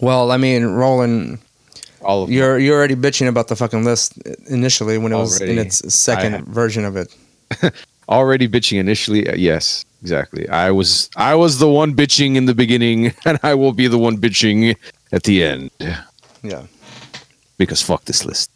Well, I mean, Roland, All of you're you're already bitching about the fucking list initially when it was in its second I- version of it. already bitching initially. Uh, Yes, exactly. I was I was the one bitching in the beginning, and I will be the one bitching at the end Yeah. because fuck this list.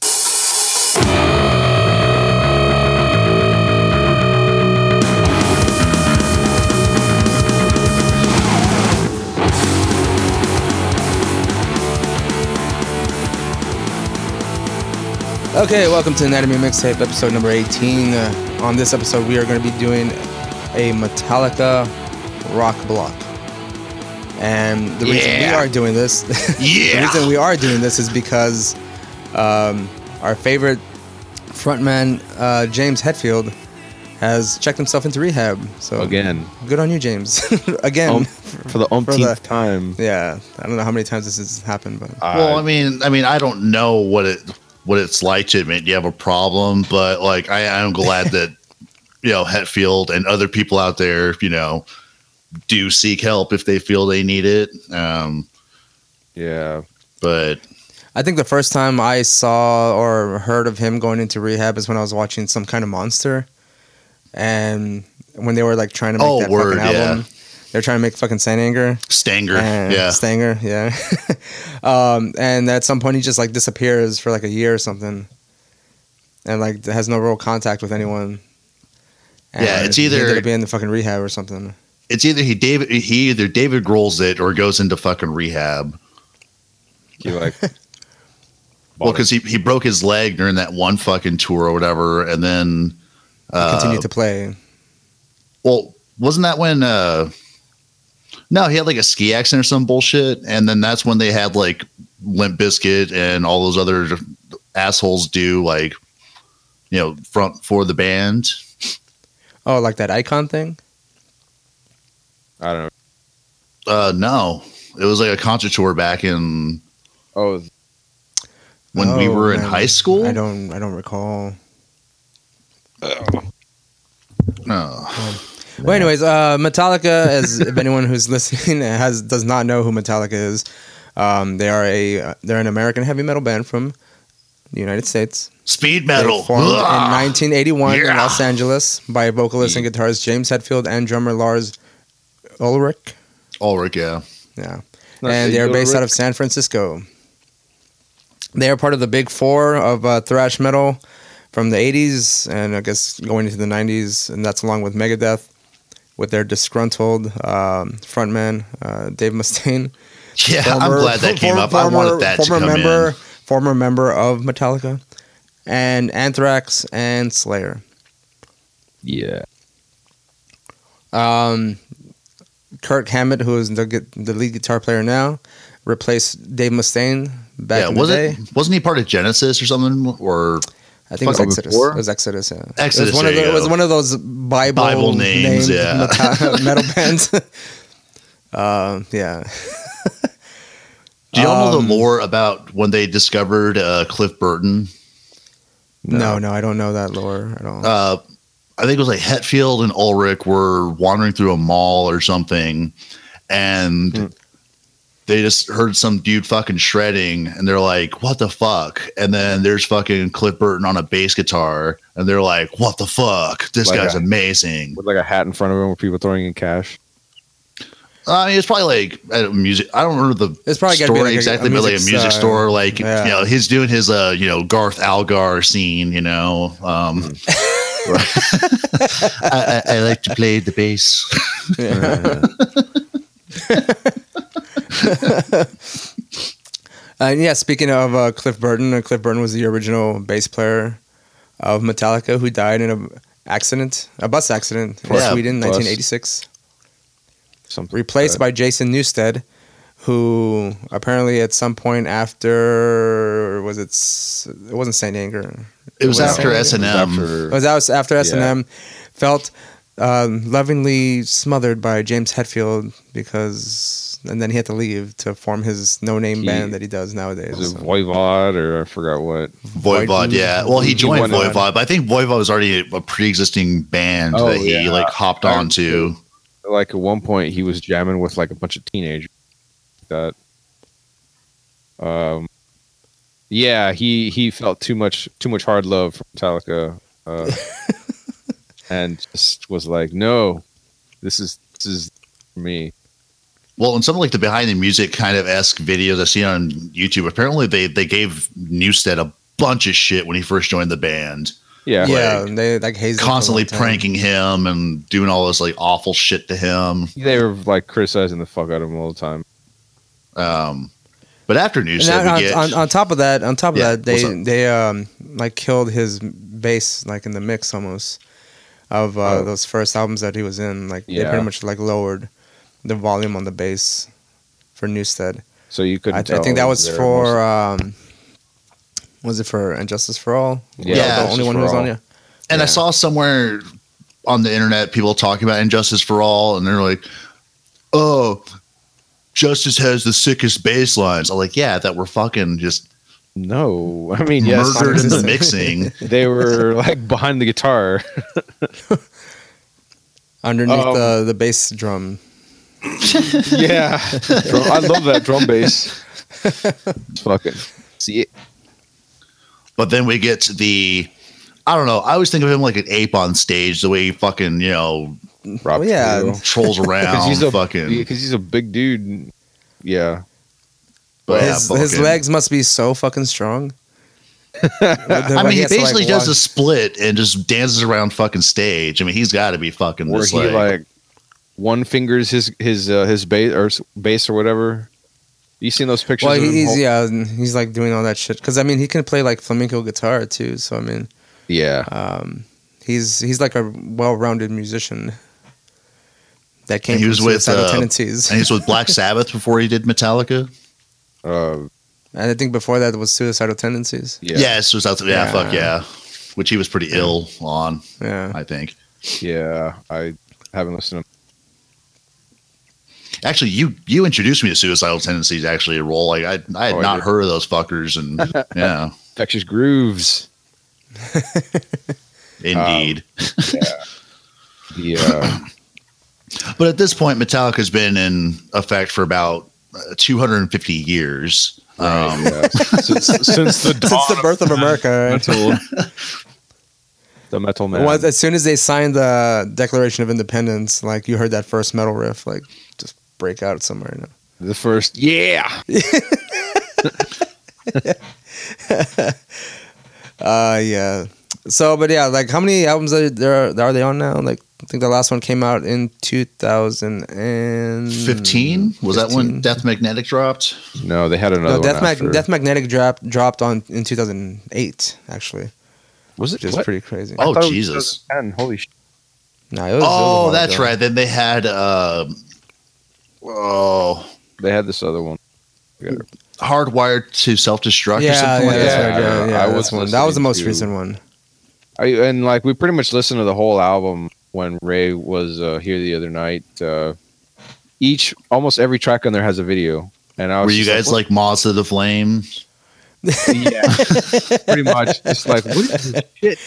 Okay, welcome to Anatomy Mixtape, episode number 18. Uh, on this episode, we are going to be doing a Metallica rock block. And the reason we are doing this, the reason we are doing this is because um, our favorite frontman, uh, James Hetfield, has checked himself into rehab. So Again, good on you, James. Again, um, for the umpteenth time. yeah. I don't know how many times this has happened, but Well, Uh, I mean, I mean, I don't know what it what it's like to admit you have a problem, but like I am glad that you know Hetfield and other people out there, you know, do seek help if they feel they need it. Um, yeah, but I think the first time I saw or heard of him going into rehab is when I was watching some kind of monster, and when they were like trying to make Oh, that word, fucking album, yeah. They were trying to make fucking Saint Anger, Stanger, yeah, Stanger, yeah. um, and at some point he just like disappears for like a year or something, and like has no real contact with anyone. Yeah, it's he either- ended up being in the fucking rehab or something. it's either he David he either David Grohl's it or goes into fucking rehab. you like. Well, because he, he broke his leg during that one fucking tour or whatever, and then uh, Continue to play. Well, wasn't that when? uh No, he had like a ski accident or some bullshit, and then that's when they had like Limp Bizkit and all those other assholes do like, you know, front for the band. Oh, like that icon thing. I don't know. Uh No, it was like a concert tour back in Oh, when we Oh, were in man. high school. I don't. I don't recall. No. Well, anyways, uh, Metallica, as if anyone who's listening has does not know who Metallica is, um, they are a they're an American heavy metal band from the United States. Speed They metal. formed in Ugh. 1981 in Los Angeles by vocalist and guitarist James Hetfield and drummer Lars Ulrich. Ulrich, yeah. Yeah, Not and they are Eagle based out of San Francisco. They are part of the big four of uh, thrash metal from the 80s and I guess going into the 90s, and that's along with Megadeth with their disgruntled um, frontman uh, Dave Mustaine. Yeah, I'm glad that came former- up. I wanted that to former come member, in. former member of Metallica, and Anthrax and Slayer. yeah. Um, Kirk Hammett, who is the, the lead guitar player now, replaced Dave Mustaine back yeah, in the day. it wasn't he part of Genesis or something or I think it was Fucking Exodus. before? It was Exodus. Yeah. Exodus, It was one, of there the, it was one of those Bible, Bible names, yeah. meta- metal bands. uh, yeah. do y'all know Um, the lore about when they discovered uh, Cliff Burton? No. no, I don't know that lore at all. uh, I think it was like Hetfield and Ulrich were wandering through a mall or something, and Hmm. They just heard some dude fucking shredding, and they're like, "What the fuck?" And then there's fucking Cliff Burton on a bass guitar, and they're like, "What the fuck? This Like guy's a- amazing." With like a hat in front of him, with people throwing in cash. I mean, it's probably like a music. I don't remember the It's probably gotta story like exactly, a but like a music, music uh, store, like yeah. you know, he's doing his uh, you know, Garth Algar scene. You know, um, Hmm. I, I, I like to play the bass. And yeah, speaking of uh, Cliff Burton, uh, Cliff Burton was the original bass player of Metallica who died in a accident, a bus accident in Yeah, Sweden, bus. 1986. Something Replaced by Jason Newsted, who apparently at some point after was it? It wasn't Saint Anger. It was Well, after it S and M. It was out after S and M. Felt um, lovingly smothered by James Hetfield because, and then he had to leave to form his no-name He- band that he does nowadays. Was it so. Voivod or I forgot what? Voivod, yeah. Well, he He joined went on. Voivod, but I think Voivod was already a, a pre-existing band Oh, that he yeah. like hopped I onto. Like at one point, he was jamming with like a bunch of teenagers. That Um, yeah, he he felt too much too much hard love from Metallica, uh, and just was like, no, this is this is me. Well, and some like the behind the music kind of esque videos I see on YouTube, apparently they they gave Newsted a bunch of shit when he first joined the band, Yeah, yeah, like, they like hazed him for a constantly pranking him and doing all this like awful shit to him. they were like criticizing the fuck out of him all the time. Um, but after And Newsted, on, we get on, on top of that, on top of Yeah, that, they they um like killed his bass like in the mix almost of uh, Oh. those first albums that he was in. Like they pretty much like lowered the volume on the bass for Newsted. So you couldn't. I, I think that was for um, was it for Injustice for All? Yeah, the only one for who was on. All. Yeah, And I saw somewhere on the internet people talking about Injustice for All, and they're like, "Oh, Justice has the sickest bass lines." I'm like, "Yeah, that were fucking just no. I mean, yes, murdered in the mixing." they were like behind the guitar. underneath Um, the the bass drum. yeah, Drum- I love that drum bass. It's fucking see it. But then we get to the, I don't know. I always think of him like an ape on stage, the way he fucking you know Rob Well, yeah. Trujillo. trolls because around, he's a fucking. because he's a big dude. Yeah, but yeah, his his legs must be so fucking strong. I mean, he basically does a split and just dances around fucking stage. I mean, he's got to be fucking where this he like, like one fingers his his uh, his bass or s- bass or whatever. You seen those pictures? Well, of him he's hol- yeah, he's like doing all that shit. Because I mean, he can play like flamenco guitar too. So I mean, yeah. um, he's he's like a well-rounded musician. That came And he from was with, suicidal uh, tendencies, and he's with Black Sabbath before he did Metallica. Uh, and I think before that was suicidal tendencies. yeah, Yeah, so it's out yeah, Yeah. fuck yeah. Which he was pretty ill on, Yeah, I think. yeah. I haven't listened. To Actually, you you introduced me to suicidal tendencies. Actually, a role like I I had Oh, not did. heard of those fuckers, and yeah, Infectious Grooves. indeed. Yeah, uh, But at this point, Metallica's been in effect for about uh, 250 years. Um, yeah. since, since the since the birth of America. Right? metal, the metal man. Well, as soon as they signed the Declaration of Independence, like you heard that first metal riff, like just break out somewhere. You know? the first, yeah. Uh, yeah. So, but yeah, like how many albums are there? Are they on now? Like, I think the last one came out in 2015. 15 was that when Death Magnetic dropped? No, they had another No, one Death, Mag- after. Death Magnetic dropped dropped on in 2008, actually, was it? just what? pretty crazy. Oh, I thought it was Jesus. Holy shit. No, it was, it was Oh, that's ago. right. Then they had um oh They had this other one. hardwired to self destruct or Yeah, something yeah, like that's that. right. Yeah, I was one. That was the most to- recent one. I, and like we pretty much listened to the whole album when Ray was uh, here the other night. Uh, each almost every track on there has a video, and I was Were you guys what- like moths of the flame? yeah, pretty much just like what is this shit?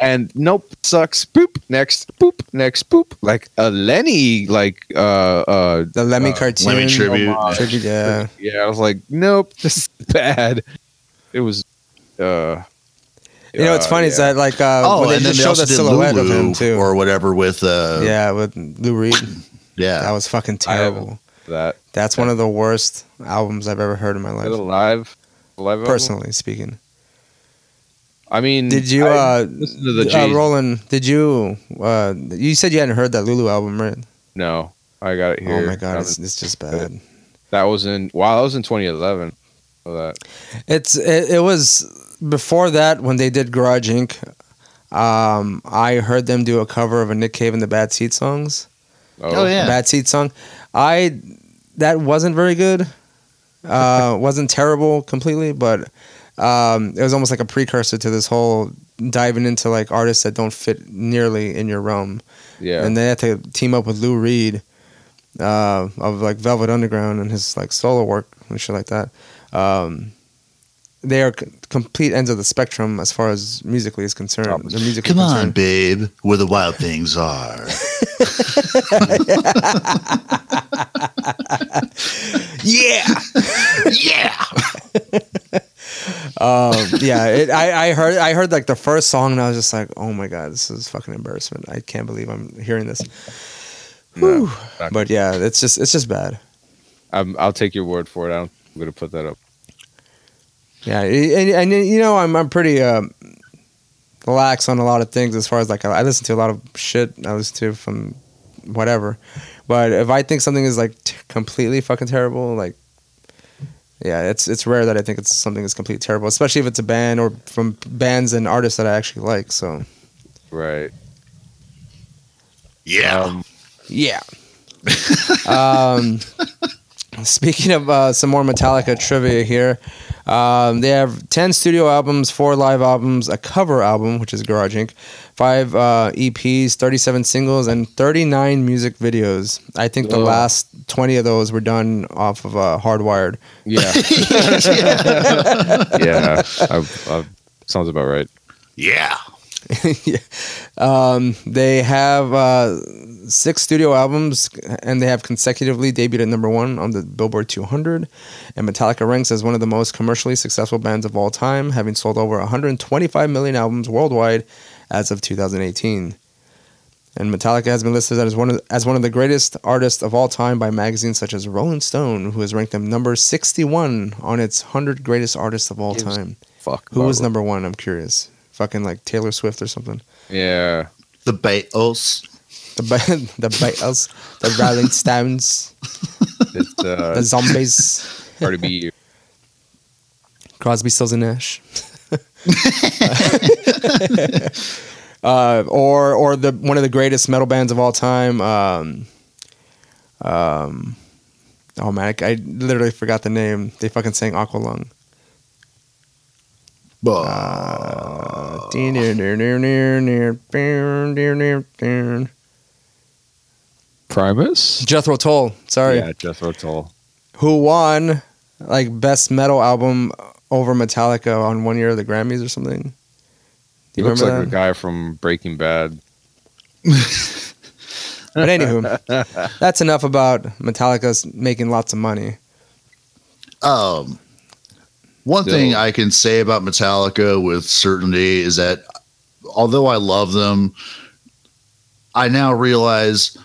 And nope, sucks. Boop next. Boop next. Boop like a Lemmy like uh uh The Lemmy Uh, cartoon. Lemmy tribute. homage. Tribute, yeah. yeah. I was like, nope, this is bad. It was uh. You know, what's uh, funny is that like uh, Oh, when they and then just they showed also the did silhouette of Lulu him too. or whatever with uh yeah, with Lou Reed. yeah. That was fucking terrible. that That's one of the worst albums I've ever heard in my a life. live live album? Personally speaking, I mean, did you, I uh, listened to the uh, Jay- Roland? Did you? Uh, you said you hadn't heard that Lulu album, right? No, I got it here. oh my god, I it's, it's just bad. that was in wow, that was in 2011. So that It's it, it was before that when they did Garage Inc. Um, I heard them do a cover of a Nick Cave and the Bad Seed songs. Oh, yeah. Bad Seed song. I that wasn't very good. Uh, wasn't terrible completely, but um, it was almost like a precursor to this whole diving into like artists that don't fit nearly in your realm. yeah. And they had to team up with Lou Reed uh, of like Velvet Underground and his like solo work and shit like that. Um, they are c- complete ends of the spectrum as far as musically is concerned. Oh, Their music is Come on, concerned. babe, where the wild things are. Yeah. yeah. um, yeah, it, I, I heard I heard like the first song and I was just like, oh my god, this is fucking embarrassment. I can't believe I'm hearing this. No, But yeah, it's just it's just bad. I'm, I'll take your word for it. I don't, I'm gonna put that up. Yeah, and, and you know I'm I'm pretty um, lax on a lot of things as far as like I listen to a lot of shit I listen to from whatever, but if I think something is like t- completely fucking terrible, like yeah, it's it's rare that I think it's something that's completely terrible, especially if it's a band or from bands and artists that I actually like. So Right. Yeah. Um, yeah. um, speaking of uh, some more Metallica trivia here, um, they have 10 studio albums, four live albums, a cover album, which is Garage Inc., five uh, EPs, 37 singles, and 39 music videos. I think the Whoa. last 20 of those were done off of uh, Hardwired. yeah. yeah. I, I, sounds about right. yeah. Yeah. um, they have uh, six studio albums, and they have consecutively debuted at number one on the Billboard 200. And Metallica ranks as one of the most commercially successful bands of all time, having sold over 125 million albums worldwide as of 2018. And Metallica has been listed as one of as one of the greatest artists of all time by magazines such as Rolling Stone, who has ranked them number 61 on its 100 greatest artists of all Gives- time. Fuck. Who was number one? I'm curious. Fucking like Taylor Swift or something. Yeah. The Beatles. The Be- the Beatles, the Rolling Stones, It's the uh, Zombies, Cardi B. Crosby, Stills and Nash. uh, or or the one of the greatest metal bands of all time. Um, um, oh man, I, I literally forgot the name. They fucking sang Aqualung. Uh, Primus. Jethro Tull. Sorry. Yeah, Jethro Tull. who won like best metal album over Metallica on one year of the Grammys or something. He You looks like remember the guy from Breaking Bad. But anywho, that's enough about Metallica's making lots of money. Um, one Still- thing I can say about Metallica with certainty is that although I love them, I now realize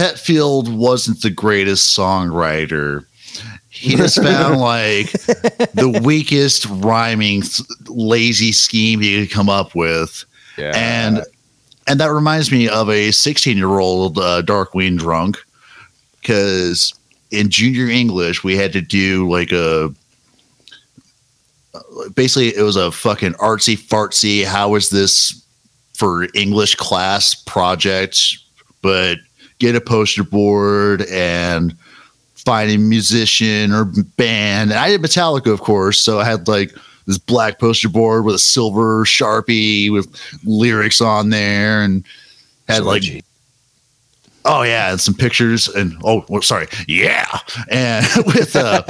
Hetfield wasn't the greatest songwriter. He just found like the weakest rhyming lazy scheme he could come up with. Yeah. and and that reminds me of a 16 year old uh, Darkwing drunk because in junior English we had to do like a basically it was a fucking artsy fartsy how is this for English class project but get a poster board and find a musician or band. And I did Metallica of course so I had like this black poster board with a silver sharpie with lyrics on there and had like oh yeah and some pictures and oh well, sorry yeah and with uh,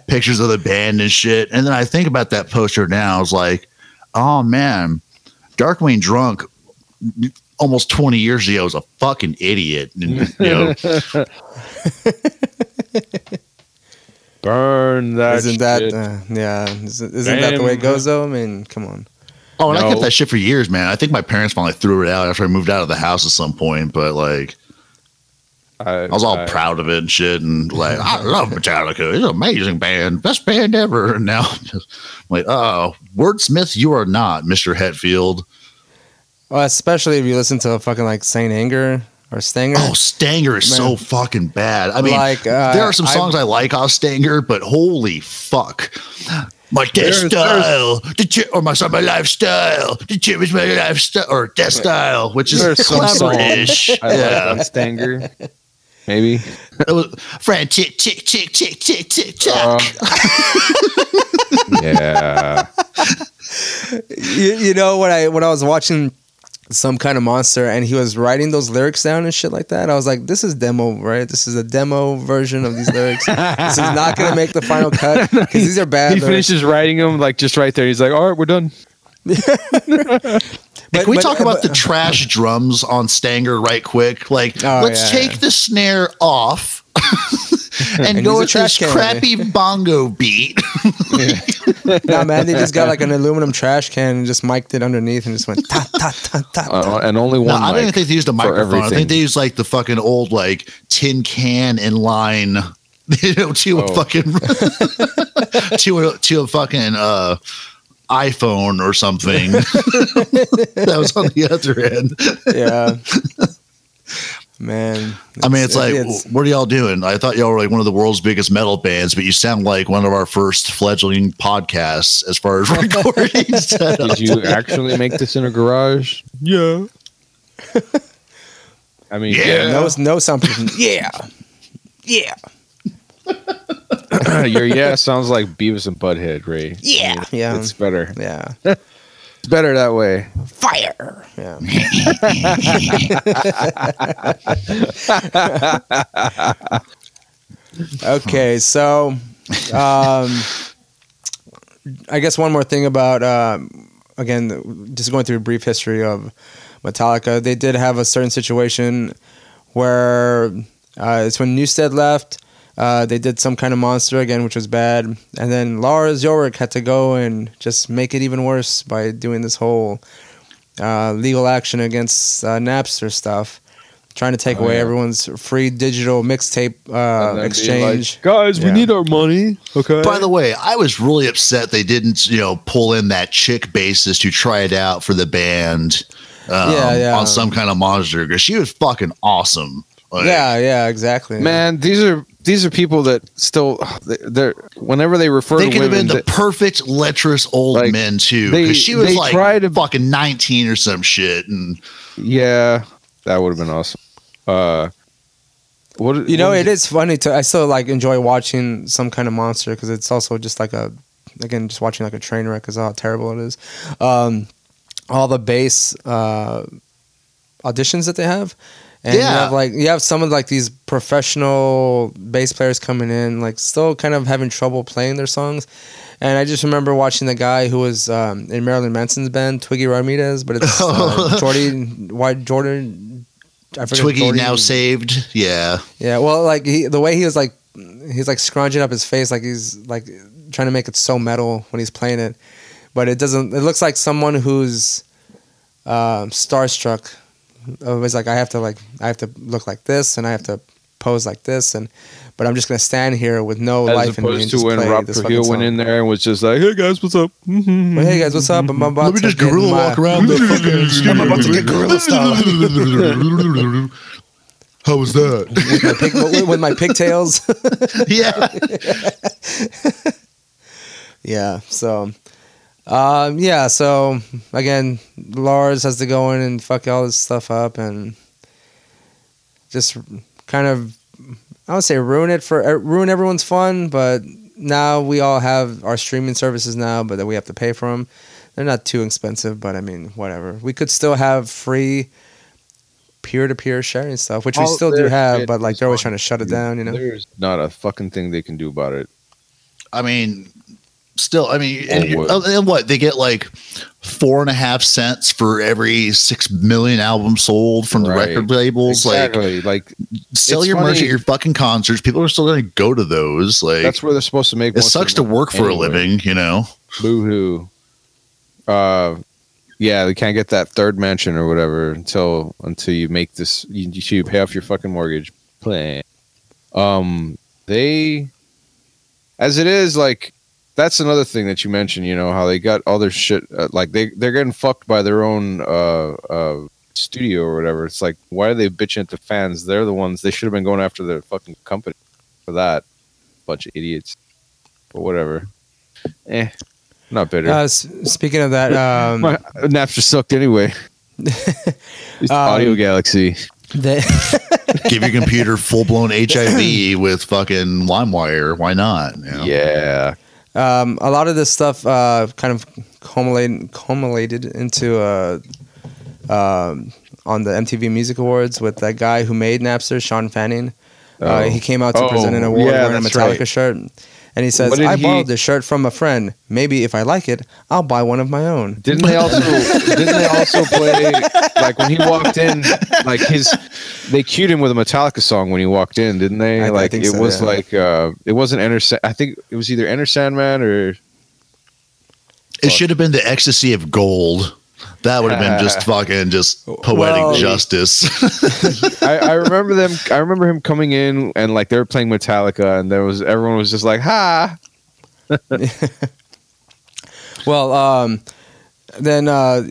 pictures of the band and shit. And then i think about that poster now i was like oh man darkwing drunk almost 20 years ago was a fucking idiot and, you know Burn that. isn't that uh, yeah? Isn't, isn't that the way it goes though? I mean, come on. oh and i kept that shit for years man i think my parents finally threw it out after i moved out of the house at some point but like I, I was all I- proud of it and shit, and like I love Metallica. It's an amazing band, best band ever. And now, I'm just like, oh, wordsmith, you are not Mister Hetfield. Well, especially if you listen to fucking like Saint Anger or Stanger. Oh, Stanger is so fucking bad. I mean, Like, uh, there are some songs I, like off Stanger, but holy fuck. My death There's- style, the chi- or my sorry, my lifestyle, the chip is my lifestyle, or death style, which is There's some clever-ish. I yeah, like Stanger. Maybe. it was Fran tick tick tick tick tick tick tick. Uh, yeah. you, you know when I when I was watching some kind of monster and he was writing those lyrics down and shit like that, I was like, this is demo, right? This is a demo version of these lyrics. this is not gonna make the final cut because these are bad. He lyrics. finishes writing them like just right there. He's like, "All right, we're done." But can we but- talk about but- the trash drums on Stanger right quick? Like, Oh, let's yeah, take yeah. the snare off and, And go with trash this can. crappy bongo beat. nah, man, they just got like an aluminum trash can and just mic'd it underneath and just went ta ta ta ta. Uh, and only no, one. I don't even think they used a microphone. I think they used like the fucking old like tin can in line, you know, to a Oh. fucking to a to a fucking uh iPhone or something that was on the other end. Yeah. Man. I mean, it's like, what are y'all doing? I thought y'all were like one of the world's biggest metal bands, but you sound like one of our first fledgling podcasts as far as recording setup. Did you actually make this in a garage? Yeah. I mean, Yeah. no, no something. Yeah. Yeah. Your yeah sounds like Beavis and Butthead, Ray. Yeah. Yeah. It's better. Yeah. It's better that way. Fire. Yeah. okay, so um, I guess one more thing about um, again, just going through a brief history of Metallica. They did have a certain situation where uh, it's when Newsted left. Uh, they did some kind of monster again, which was bad, and then Lars Ulrich had to go and just make it even worse by doing this whole uh, legal action against uh, Napster stuff, trying to take Oh, away yeah. everyone's free digital mixtape uh, exchange. like, Guys, Yeah. we need our money. Okay. By the way, I was really upset they didn't, you know, pull in that chick bassist to try it out for the band. Um, Yeah, yeah. On some kind of monster because she was fucking awesome. Like, yeah, yeah, exactly. Man, these are these are people that still they're whenever they refer They to could have been the that- perfect lecherous old Like, men too. they- Because she was like try to- fucking nineteen or some shit, and yeah, that would have been awesome. Uh, what You know, what it is funny to. I still like enjoy watching some kind of monster because it's also just like a, again, just watching like a train wreck because how terrible it is. Um, all the base uh, auditions that they have, and you Yeah. have like you have some of like these professional bass players coming in, like still kind of having trouble playing their songs. And I just remember watching the guy who was um, in Marilyn Manson's band, Twiggy Ramirez, but it's uh, Jordy, why Jordan. I forget Twiggy now saved. Yeah, yeah, well, like he, the way he was like, he's like scrunching up his face, like he's like trying to make it so metal when he's playing it, but it doesn't. It looks like someone who's um, starstruck. Uh, was like I have to like I have to look like this and I have to pose like this and, but I'm just gonna stand here with no as life in me and opposed to just when play Rob this Trujillo fucking went song. in there and was just like, "Hey guys, what's up?" Well, hey guys, what's up? I'm about let me to just get gorilla my- walk around the fucking. I'm about to get gorilla style. How was that? with my, pig, with, with my pigtails. yeah, Yeah. So, um, yeah. So again, Lars has to go in and fuck all this stuff up and just kind of, I would say ruin it for er, ruin everyone's fun. But now we all have our streaming services now, but that we have to pay for them. They're not too expensive, but I mean, whatever. We could still have free peer-to-peer sharing stuff, which we still do have, but like they're always trying to shut it down. You know. There's not a fucking thing they can do about it. I mean, still, I mean, and, what? and what they get like four and a half cents for every six million albums sold from the Right. record labels. Like, Exactly. Like, sell It's your merch at your fucking concerts. People are still going to go to those. Like, that's where they're supposed to make. it sucks to work money for a living, you know. Boo hoo. Uh, yeah, they can't get that third mansion or whatever until until you make this. You, you pay off your fucking mortgage plan. Um, they, as it is, like that's another thing that you mentioned. You know how they got all their shit. Uh, like they they're getting fucked by their own uh uh studio or whatever. It's like why are they bitching at the fans? They're the ones. They should have been going after their fucking company for that. Bunch of idiots. But whatever. Eh, not bitter. Uh, s- speaking of that, um, My Napster sucked anyway. Um, Audio Galaxy. they, Give your computer full blown HIV with fucking LimeWire. Why not? you know? Yeah. Um, a lot of this stuff uh, kind of culminated, culminated into uh, um, on the MTV Music Awards with that guy who made Napster, Shawn Fanning. Uh, Oh. he came out to Oh, present an award yeah, wearing a Metallica right. shirt, and he says, "I he- borrowed this shirt from a friend. Maybe if I like it, I'll buy one of my own." Didn't they also didn't they also play like when he walked in like his they cued him with a Metallica song when he walked in, didn't they? I- I like think it so, was yeah. like uh it wasn't Enter Sa- I think it was either Enter Sandman or It should have been the ecstasy of gold. That would have been just fucking just poetic Well- justice. I, I remember them I remember him coming in and like they were playing Metallica and there was everyone was just like ha Well, um, then uh,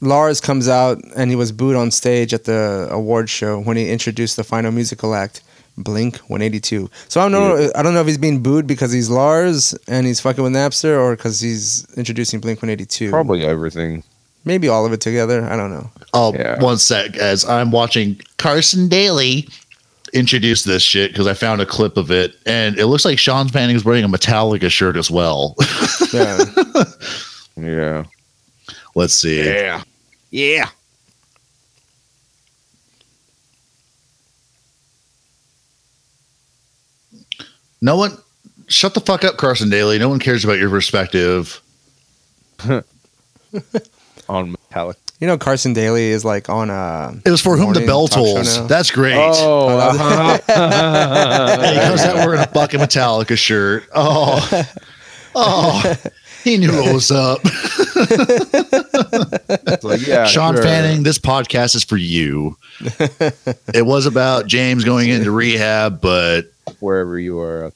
Lars comes out and he was booed on stage at the award show when he introduced the final musical act, Blink 182. So I don't know. I don't know if he's being booed because he's Lars and he's fucking with Napster, or because he's introducing Blink 182. probably everything. Maybe all of it together. I don't know. oh, Yeah. one sec. As I'm watching Carson Daly introduce this shit because I found a clip of it, and it looks like Shawn Fanning is wearing a Metallica shirt as well. Yeah. Yeah. Let's see. Yeah. Yeah. No one, shut the fuck up, Carson Daly. No one cares about your perspective. On Metallica. you know, Carson Daly is like on a. It was for whom the bell tolls. That's great. Oh, uh-huh. and he comes out wearing a fucking Metallica shirt. Oh, oh, he knew what was up. Like, yeah, Shawn sure. Fanning, this podcast is for you. it was about James going into rehab, but wherever you are.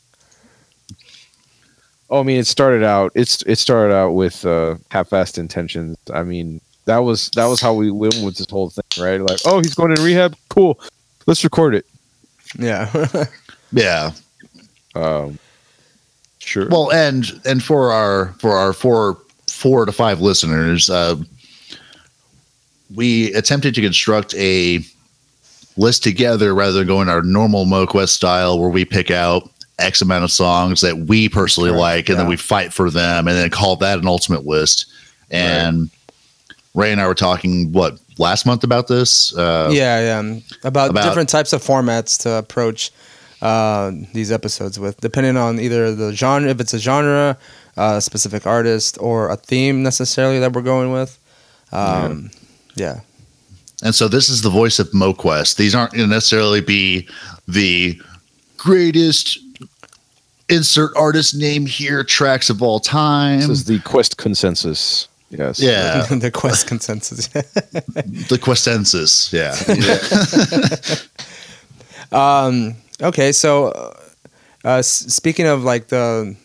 Oh, I mean, it started out. It's it started out with uh, half-assed intentions. I mean, that was that was how we went with this whole thing, right? Like, oh, he's going in rehab. Cool, let's record it. Yeah. yeah. Um, sure. Well, and and for our for our four four to five listeners, uh, we attempted to construct a list together rather than going our normal MoQuest style, where we pick out X amount of songs that we personally like, and then we fight for them, and then call that an ultimate list. And Ray and I were talking what last month about this. Uh, yeah, yeah. um, About, About- different types of formats to approach uh, these episodes with, depending on either the genre, if it's a genre, a specific artist, or a theme necessarily that we're going with. Um, yeah. And so this is the voice of MoQuest. These aren't going to necessarily be the greatest insert artist name here tracks of all time. this is the Quest consensus. Yes. yeah, the quest consensus. the Quest Questensis. Yeah. Um, okay, so uh, uh, speaking of like the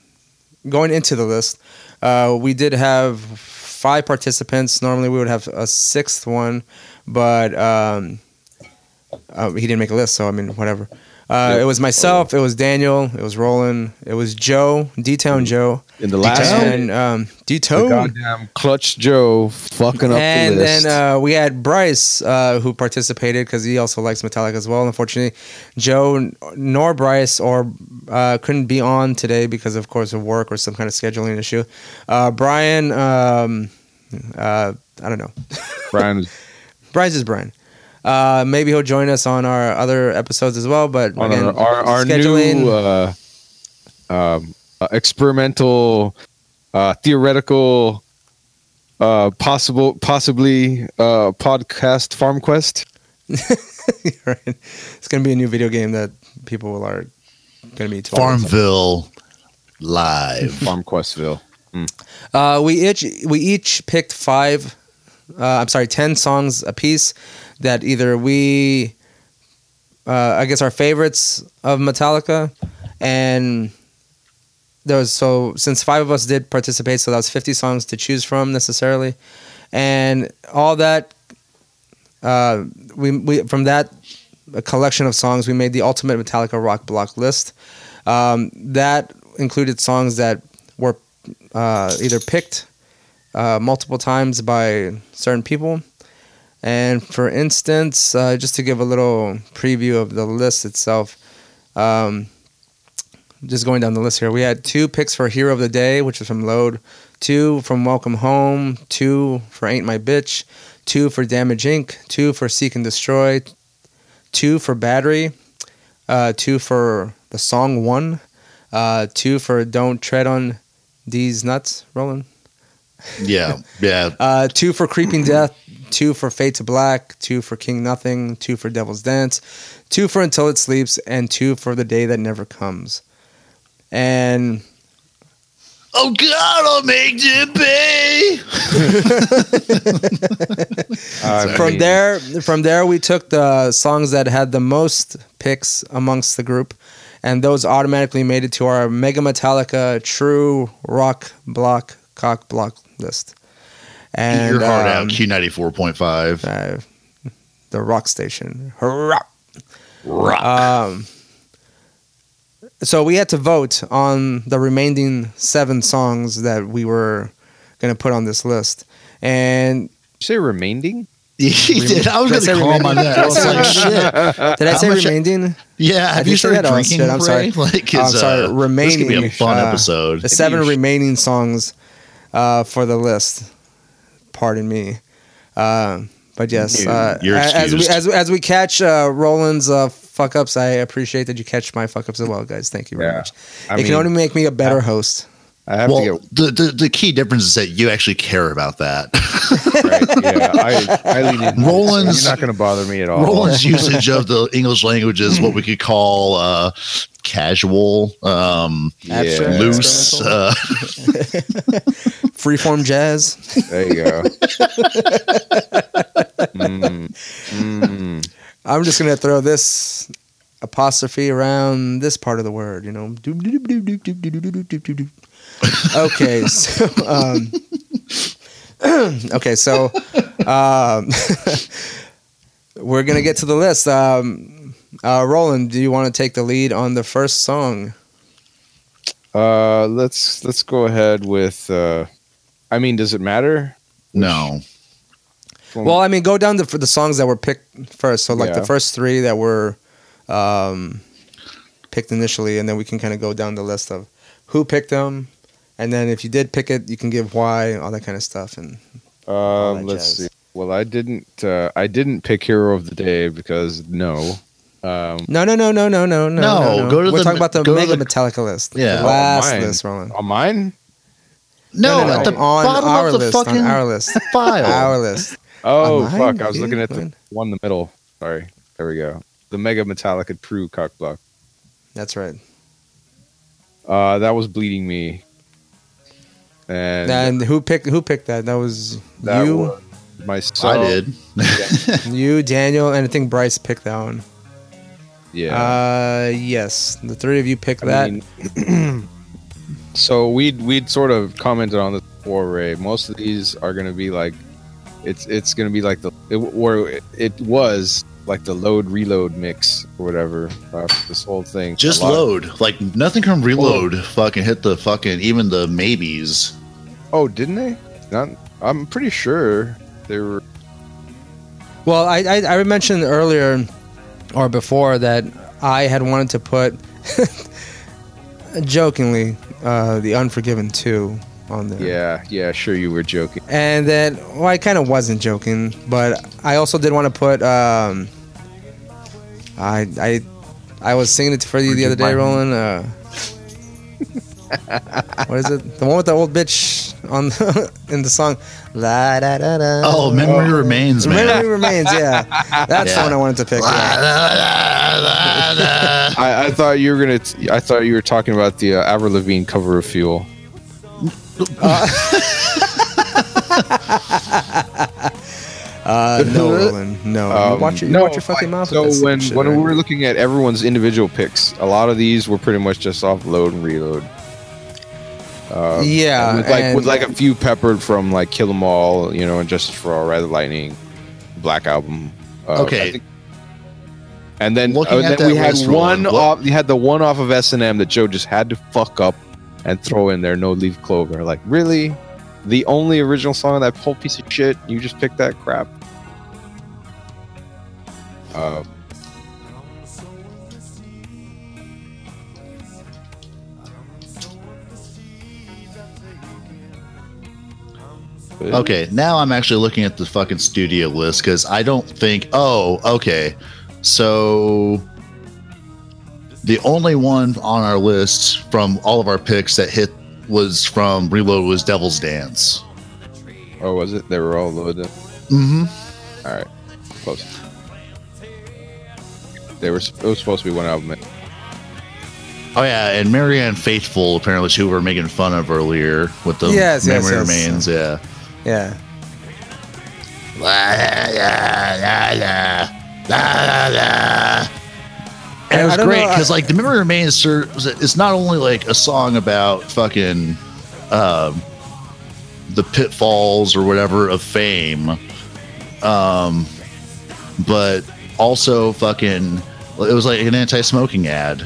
going into the list, uh, we did have five participants. Normally we would have a sixth one, but um, uh, he didn't make a list, so I mean, whatever. Uh, Yep. It was myself, it was Daniel, it was Roland, it was Joe, D Town Joe, In the last and um, D Town, goddamn clutch Joe fucking up And the list. then uh, we had Bryce uh, who participated because he also likes Metallica as well. Unfortunately, Joe nor Bryce or uh, couldn't be on today because, of course, of work or some kind of scheduling issue. Uh, Brian, um, uh, I don't know. Brian Bryce is Brian. Uh, maybe he'll join us on our other episodes as well. But on again, our, our, our scheduling. new uh, um, uh, experimental, uh, theoretical, uh, possible, possibly uh, podcast Farm Quest. right. It's gonna be a new video game that people are gonna be. Farmville live. Farm Questville. Uh, we each we each picked five. Uh, I'm sorry, ten songs apiece that either we, uh, I guess, our favorites of Metallica, and there was so since five of us did participate, so that was 50 songs to choose from necessarily, and all that. Uh, we we from that collection of songs, we made the ultimate Metallica rock block list. Um, that included songs that were uh, either picked uh, multiple times by certain people. And for instance, uh, just to give a little preview of the list itself, um, just going down the list here, we had two picks for Hero of the Day, which is from Load, two from Welcome Home, two for Ain't My Bitch, two for Damage Inc., two for Seek and Destroy, two for Battery, uh, two for the song One, Uh, two for Don't Tread on These Nuts, Roland. Yeah, yeah. Uh, two for Creeping Death, two for Fade to Black, two for King Nothing, two for Devil's Dance, two for Until It Sleeps, and two for The Day That Never Comes. And Oh God, I'll make you pay. From there, from there, we took the songs that had the most picks amongst the group, and those automatically made it to our Mega Metallica True Rock Block Cock Block list. And Your heart um, out. Q ninety four point five. uh, the rock station. Rock. Rock. Um, so we had to vote on the remaining seven songs that we were going to put on this list. And you say remaining? he did. I was going say to call him on remaining? that. I was like, shit. did I say much- remaining? Yeah. Have you say started that? Oh, drinking? shit, I'm sorry. Ray? Like, I'm sorry, uh, This could be remaining, a fun uh, episode. The seven sh- remaining songs uh, for the list. Pardon me. Uh, but yes, uh, as we as, as we catch uh, Roland's uh, fuck ups, I appreciate that you catch my fuck ups as well, guys. Thank you very Yeah. much. I it mean, can only make me a better host. I have well, to get the, the the key difference is that you actually care about that. right. Yeah, I, I lean in. Roland's- You're not going to bother me at all. Roland's usage of the English language is what we could call uh, casual, um, Yeah, loose. Uh, Freeform jazz. There you go. Mm, mm. I'm just gonna throw this apostrophe around this part of the word. You know. Um, okay, so um, okay, so um, we're gonna get to the list. Um, uh, Roland, do you want to take the lead on the first song? Uh, let's let's go ahead with. Uh, I mean, does it matter? No. Well, I mean, go down the for the songs that were picked first. So, like yeah. the first three that were um, picked initially, and then we can kind of go down the list of who picked them, and then if you did pick it, you can give why, all that kind of stuff. And um, let's jazz. see. Well, I didn't. Uh, I didn't pick hero of the day because no. Um, no, no, no, no, no, no, no. No, go to We're the- talking about the go Mega the- Metallica list. Yeah. the Oh, last mine. list, Roland. on mine. no, no, at the on bottom our of the list. fucking on our list. file. our list. Oh On mine? fuck! I was Yeah, looking at the mine. one in the middle. Sorry. There we go. The Mega Metallica True Cock Block. That's right. Uh, that was bleeding me. And And who picked? Who picked that? That was that you, was myself. I did. you, Daniel, and I think Bryce picked that one. Yeah. Uh, yes, the three of you picked I that. mean, so we'd we'd sort of commented on this before, Ray. Most of these are going to be like, it's it's going to be like the it, or it, it was like the load reload mix or whatever. Uh, this whole thing. Just A lot- load. Like nothing can reload. Fucking hit the fucking even the maybes. Oh, didn't they? Not. I'm pretty sure they were. well, I, I I mentioned earlier or before that I had wanted to put jokingly uh, the Unforgiven two on there. Yeah, yeah. Sure, you were joking. and then well, I kind of wasn't joking, but I also did want to put. Um, I I I was singing it for you the other day, Roland. Uh, what is it? The one with the old bitch on in the song. La da da da. Oh, memory remains, man. Memory remains. Yeah, that's the one I wanted to pick. yeah. I, I thought you were gonna. T- I thought you were talking about the uh, Avril Lavigne cover of Fuel. Uh, no, Roland. No. You Um, watch your, you no, watch your fucking like, mouth. So with when shit, when right? we were looking at everyone's individual picks, a lot of these were pretty much just off load and reload. Uh, yeah, with like and- with like a few peppered from like Kill 'Em All, you know, and Justice for All, Ride the Lightning, Black Album. Uh, Okay. I think- and then, Looking uh, at then we had one Roland, off. You had the one off of S and M that Joe just had to fuck up and throw in there. No leaf clover. Like really, the only original song of that whole piece of shit. You just picked that crap. Uh, Okay, now I'm actually looking at the fucking studio list because I don't think. Oh, okay. So The only one on our list from all of our picks that hit was from Reload was Devil's Dance. Or was it? They were all loaded. Mm-hmm. All right, close. They were. It was supposed to be one album. Oh yeah, and Marianne Faithfull apparently who we were making fun of earlier with the Yes, yes, memory yes. remains. Yeah. Yeah. La, la, la, la, la, la. And it was great because like the memory remains serves it's not only like a song about fucking um, the pitfalls or whatever of fame, um, but also fucking it was like an anti-smoking ad.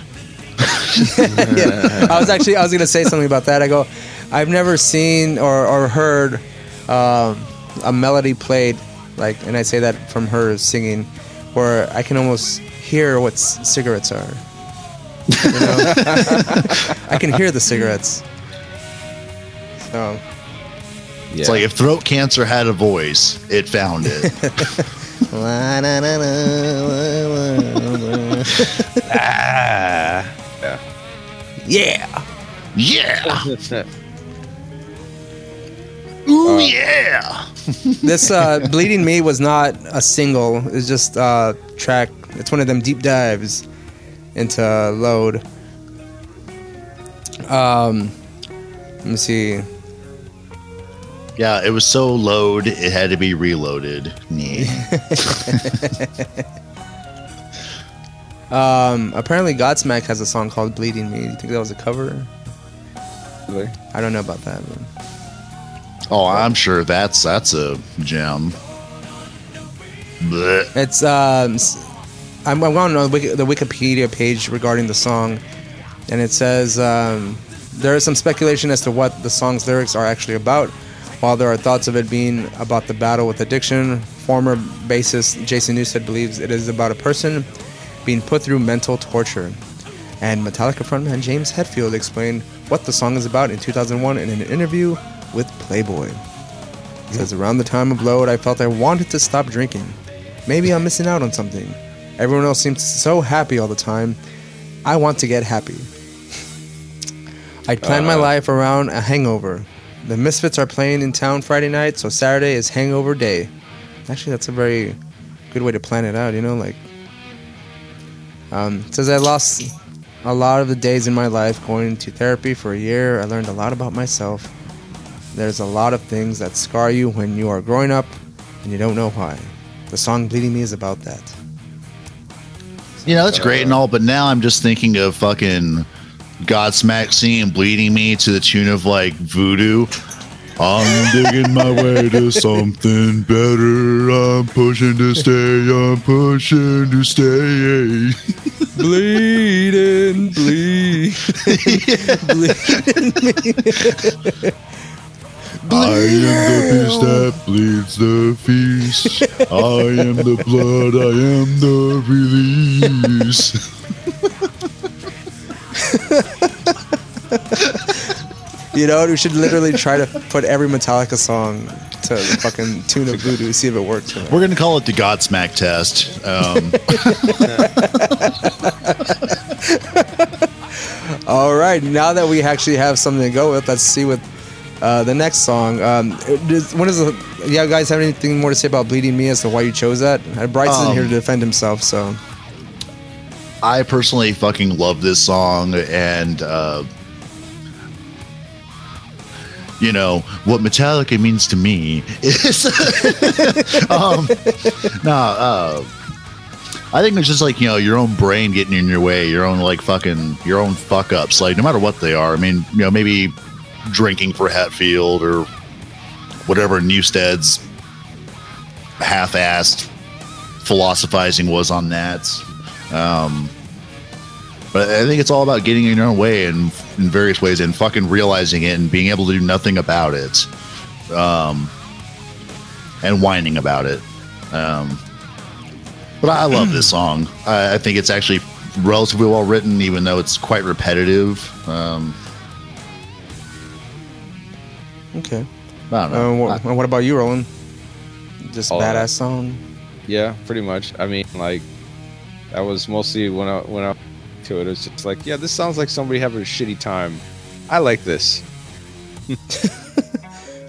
yeah. I was actually I was gonna say something about that. I go, I've never seen or, or heard um, a melody played like, and I say that from her singing, where I can almost hear what c- cigarettes are. You know? I can hear the cigarettes. So Yeah. It's like if throat cancer had a voice, it found it. ah, yeah. yeah. yeah. Ooh yeah. This uh, "Bleeding Me" was not a single. It's just a track. It's one of them deep dives into load. Um, let me see. Yeah, it was so load it had to be reloaded. Nee. Um, apparently, Godsmack has a song called "Bleeding Me." Do you think that was a cover? Really? I don't know about that. But Oh, I'm sure that's that's a gem. Blech. it's um, s- I'm, I'm on the Wikipedia page regarding the song, and it says um, there is some speculation as to what the song's lyrics are actually about. While there are thoughts of it being about the battle with addiction, former bassist Jason Newsted believes it is about a person being put through mental torture. And Metallica frontman James Hetfield explained what the song is about in 2001 in an interview with Playboy. He says, Around the time of Load, I felt I wanted to stop drinking. Maybe I'm missing out on something. Everyone else seems so happy all the time. I want to get happy. I planned my Uh. life around a hangover. The Misfits are playing in town Friday night, so Saturday is hangover day. Actually, that's a very good way to plan it out, you know? Like, um, it says I lost a lot of the days in my life going to therapy for a year. I learned a lot about myself. There's a lot of things that scar you when you are growing up and you don't know why. The song Bleeding Me is about that. You know, that's great and all, but now I'm just thinking of fucking Godsmack singing Bleeding Me to the tune of like voodoo. I'm digging my way to something better. I'm pushing to stay. I'm pushing to stay. Bleeding, bleed. I am the beast that bleeds the feast. I am the blood. I am the release. You know, we should literally try to put every Metallica song to the fucking tune of voodoo, see if it works. Or. We're gonna call it the Godsmack test. Um, All right, now that we actually have something to go with, let's see what uh, the next song. Um, does, when is the? Yeah, guys, have anything more to say about "Bleeding Me" as to why you chose that? Uh, Bryce isn't Um, here to defend himself, so I personally fucking love this song, and uh, you know what Metallica means to me is. um, nah, uh, I think it's just like you know your own brain getting in your way, your own like fucking your own fuck ups, like no matter what they are. I mean, you know, maybe drinking for Hetfield or whatever Newsted's half-assed philosophizing was on that. Um, but I think it's all about getting in your own way and in various ways and fucking realizing it and being able to do nothing about it. Um, and whining about it. Um, but I love this song. I, I think it's actually relatively well written, even though it's quite repetitive. Um, okay. I don't Uh, know. what, what about you, Roland? Just badass that. song. Yeah, pretty much. I mean, like that was mostly when I when I to it. It was just like, yeah, this sounds like somebody having a shitty time. I like this.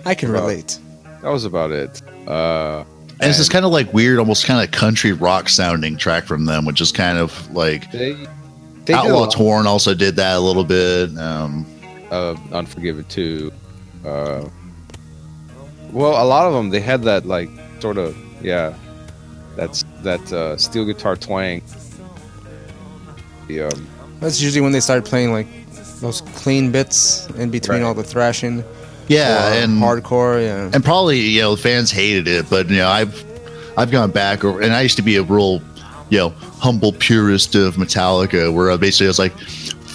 I can Well, relate. That was about it. Uh, And it's this kind of like weird, almost kind of country rock sounding track from them, which is kind of like they they Outlaw Torn also did that a little bit. Um, uh, Unforgiven too. Uh, well, a lot of them they had that like sort of yeah, that's that uh, steel guitar twang. The um, That's usually when they started playing like those clean bits in between Right. all the thrashing. yeah, or and hardcore. Yeah. and probably you know fans hated it, but you know I've I've gone back over, and I used to be a real you know humble purist of Metallica, where I basically I was like.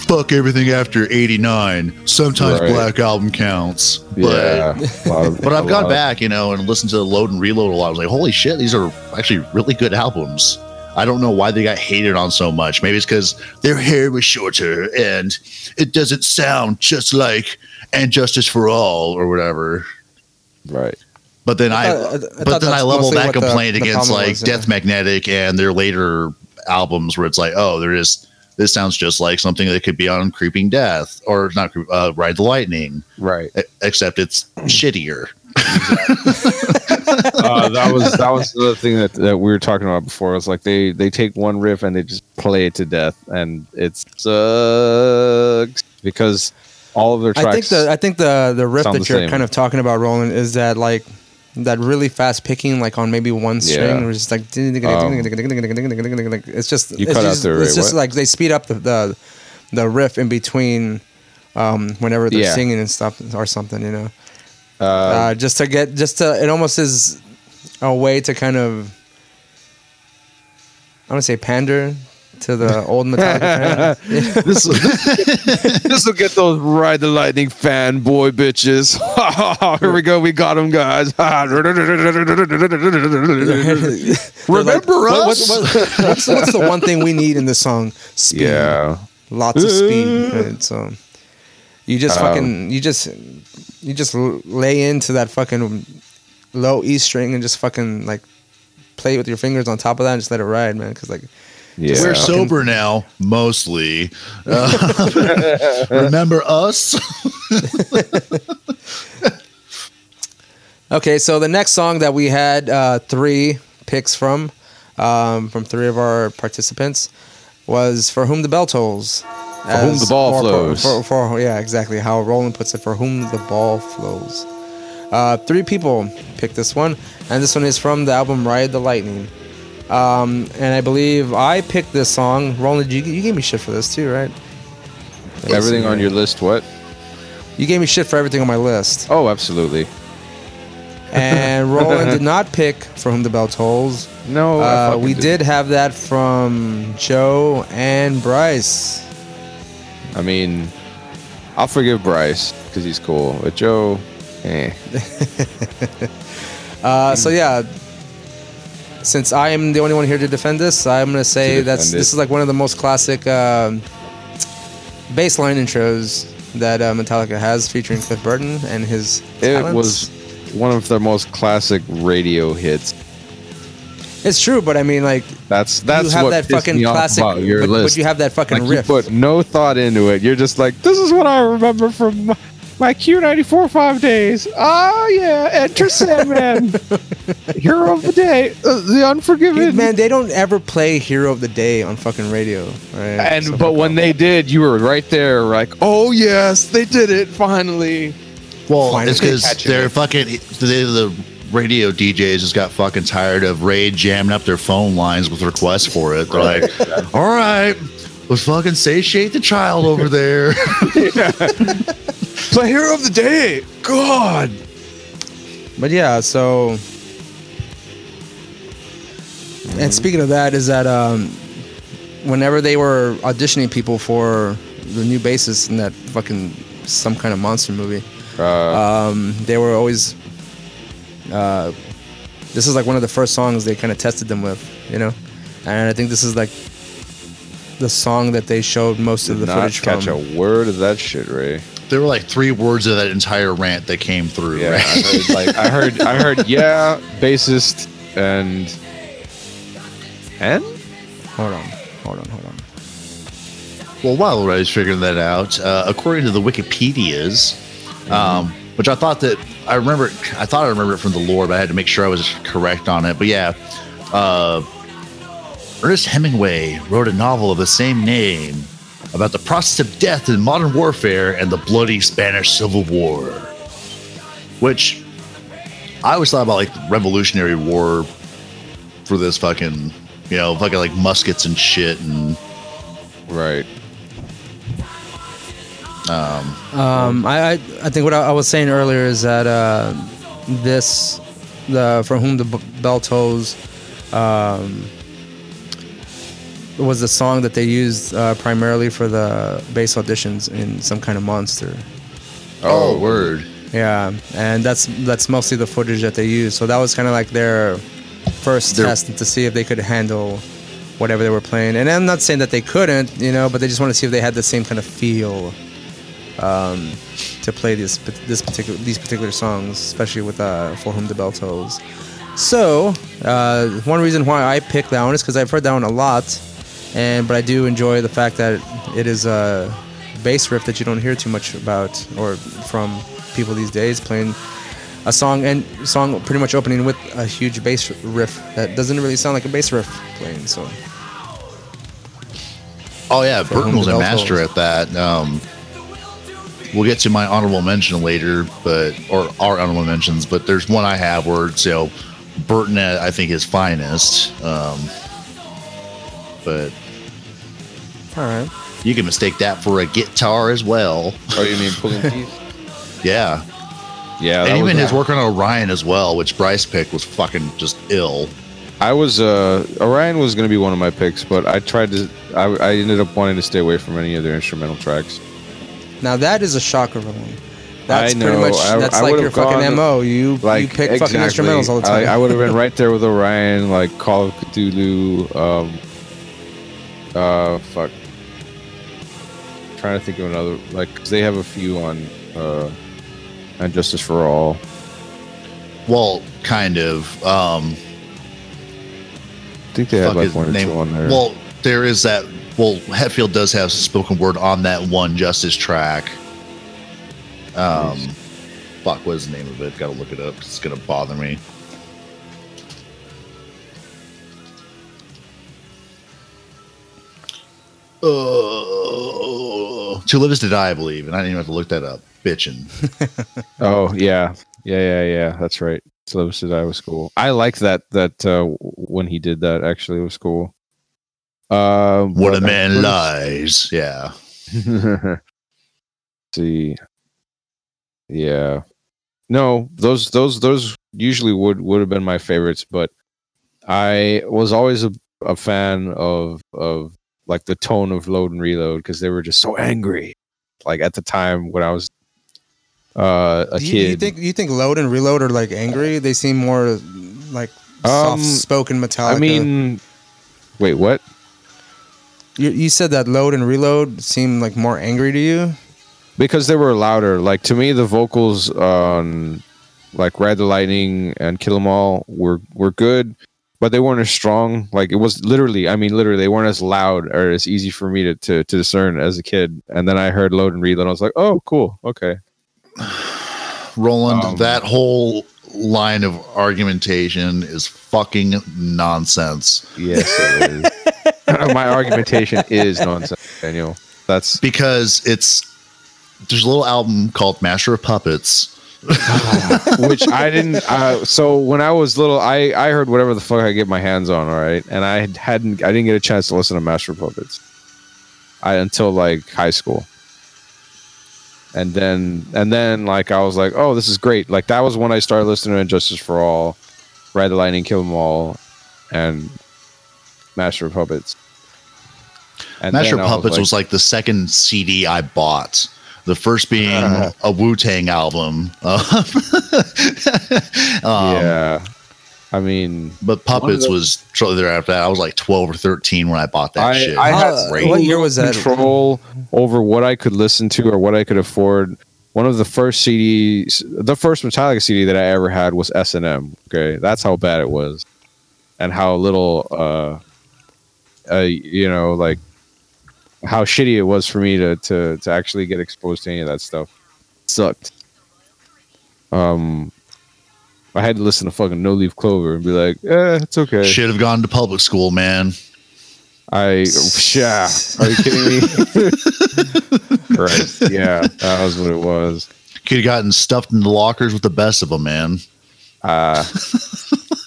Fuck everything after '89. Sometimes Right. Black Album counts, but yeah, of- But I've gone lot. back, you know, and listened to Load and Reload a lot. I was like, holy shit, these are actually really good albums. I don't know why they got hated on so much. Maybe it's because their hair was shorter and it doesn't sound just like And Justice for All or whatever. right. But then I, I I- I but then I level that what the- complaint the against problem like was, yeah. Death Magnetic and their later albums where it's like, oh, there is this sounds just like something that could be on Creeping Death or not uh, Ride the Lightning, Right. except it's shittier. uh, that was that was the thing that, that we were talking about before. It's like they they take one riff and they just play it to death, and it sucks because all of their tracks. I think the I think the the riff that the you're same. kind of talking about, Roland, is that like that really fast picking, like on maybe one string, Yeah. it's just like it's just You it's cut out just, the- it's just what? like they speed up the the, the riff in between um, whenever they're Yeah. singing and stuff or something, you know, uh, uh, just to get just to it almost is a way to kind of I want to say pander to the old Metallica this this will get those ride the lightning fanboy bitches. Here we go, we got them guys. Remember What- what- us? what- what's, what's the one thing we need in this song? Speed. yeah, Lots of speed. So you just Um, fucking you just you just lay into that fucking low E string and just fucking like play it with your fingers on top of that and just let it ride, man. Because like yeah. We're fucking- sober now, mostly. Uh, remember us? Okay, so the next song that we had uh, three picks from, um, from three of our participants, was "For Whom the Bell Tolls." For Whom the Ball Flows. For, for, yeah, exactly how Roland puts it. For whom the ball flows. Uh, three people picked this one, and this one is from the album "Ride the Lightning." Um, and I believe I picked this song. Roland, you, you gave me shit for this too, right? Everything on your list, what? You gave me shit for everything on my list. Oh, absolutely. And Roland did not pick "For Whom the Bell Tolls." No, Uh, we didn't. did have that from Joe and Bryce. I mean, I'll forgive Bryce because he's cool, but Joe, eh. Uh, so yeah, since I am the only one here to defend this, I'm gonna say To that's defend this is like one of the most classic um bass line intros that uh, Metallica has, featuring Cliff Burton and his. It talents. was one of their most classic radio hits. It's true, but I mean, like That's that's you have what that fucking classic, about your but, list. but you have that fucking like you riff. put no thought into it. You're just like, this is what I remember from my, my Q94 five days. Oh yeah, Enter Sandman, Hero of the Day, uh, the Unforgiven. Man, they don't ever play "Hero of the Day" on fucking radio, right? and So but when they did, you were right there, like, oh yes, they did it finally. Well, Finally it's because they're it. fucking they, the radio DJs just got fucking tired of Ray jamming up their phone lines with requests for it. They're like, all right, let's fucking satiate the child over there. Play Hero of the Day. God. But yeah, so and speaking of that, is that um, whenever they were auditioning people for the new bassist in that fucking some kind of monster movie, Uh, um, they were always. Uh, this is like one of the first songs they kind of tested them with, you know, and I think this is like the song that they showed most of the not footage catch from. a word of that shit, Ray. There were like three words of that entire rant that came through. Yeah, right? I heard, like I heard, I heard, yeah, bassist and and Hold on, hold on, hold on. Well, while I was figuring that out, uh, according to the Wikipedias, um, which I thought that I remember, I thought I remember it from the lore, but I had to make sure I was correct on it. But yeah, uh, Ernest Hemingway wrote a novel of the same name about the process of death in modern warfare and the bloody Spanish Civil War, which I always thought about like the Revolutionary War for this fucking, you know, fucking like muskets and shit and Right. Um, I, I I think what I, I was saying earlier is that uh, this the for whom the B- bell tolls um, was the song that they used uh, primarily for the bass auditions in some kind of monster. oh, word. Yeah, and that's that's mostly the footage that they used. So that was kind of like their first Their- test to see if they could handle whatever they were playing. And I'm not saying that they couldn't, you know, but they just want to see if they had the same kind of feel um, to play this this particular these particular songs, especially with uh, For Whom the Bell Tolls. So uh, one reason why I picked that one is because I've heard that one a lot, and but I do enjoy the fact that it is a bass riff that you don't hear too much about or from people these days playing a song and song pretty much opening with a huge bass riff that doesn't really sound like a bass riff playing. So Oh yeah, Burton was a master at that. Um, we'll get to my honorable mention later, but or our honorable mentions. But there's one I have where it's you know Burton at I think his finest. Um, but all right. you can mistake that for a guitar as well. Oh, you mean pulling teeth? Yeah, Yeah. and even was- his work on Orion as well, which Bryce picked, was fucking just ill. I was uh Orion was gonna be one of my picks, but I tried to. I, I ended up wanting to stay away from any of their instrumental tracks. Now that is a shocker of a one. That's I pretty much that's I like would've your fucking mo. You Like you pick fucking exactly. instrumentals all the time. I, I would have been right there with Orion, like Call of Ktulu. Um, uh, fuck. trying to think of another like 'cause they have a few on uh, on Justice for All. Well, kind of. Um, I think they have like one or name. two on there. Well, there is that. Well, Hetfield does have spoken word on that one Justice track. Um, fuck, what is the name of it? Got to look it up. It's gonna bother me. Uh, to live is to die, I believe, and I didn't even have to look that up. Bitching. Oh yeah, yeah, yeah, yeah. That's right. Slow to Die was cool. I like that. That uh, when he did that, actually, it was cool. Uh, What a but- man lies. Yeah. see, yeah, no, those those those usually would would have been my favorites, but I was always a, a fan of of like the tone of Load and Reload because they were just so angry. Like at the time when I was uh, a Do you, kid, you think you think load and reload are like angry? They seem more like Um, soft spoken Metallica. I mean, wait, what? you, you said that load and reload seem like more angry to you. because they were louder. Like to me, the vocals on like Ride the Lightning and Kill 'Em All were were good, but they weren't as strong. Like it was literally, I mean, literally, they weren't as loud or as easy for me to to, to discern as a kid. And then I heard Load and Reload, and I was like, oh, cool, okay. Roland, Um, that whole line of argumentation is fucking nonsense. Yes, it is. My argumentation is nonsense, Daniel. That's Because it's there's a little album called Master of Puppets. which I didn't. Uh, so when I was little, I I heard whatever the fuck I get my hands on. All right, and I hadn't. I didn't get a chance to listen to Master of Puppets. I until like high school, and then and then like I was like, oh, this is great. Like that was when I started listening to Justice for All, Ride the Lightning, Kill 'Em All, and Master of Puppets. And Master then of I Puppets was like, the second CD I bought. The first being Uh. a Wu Tang album. um, yeah. I mean, But Puppets was shortly thereafter. I was like 12 or 13 when I bought that I, shit. I had How- great. what year was that? Control over what I could listen to or what I could afford. One of the first CDs, the first Metallica CD that I ever had was S and M. Okay, that's how bad it was, and how little, uh, uh, you know, like how shitty it was for me to to to actually get exposed to any of that stuff. sucked. Um, I had to listen to fucking No Leaf Clover and be like, eh, it's okay. Should have gone to public school, man. I yeah. Are you kidding me? right. Yeah, that was what it was. Could have gotten stuffed in the lockers with the best of them, man. Uh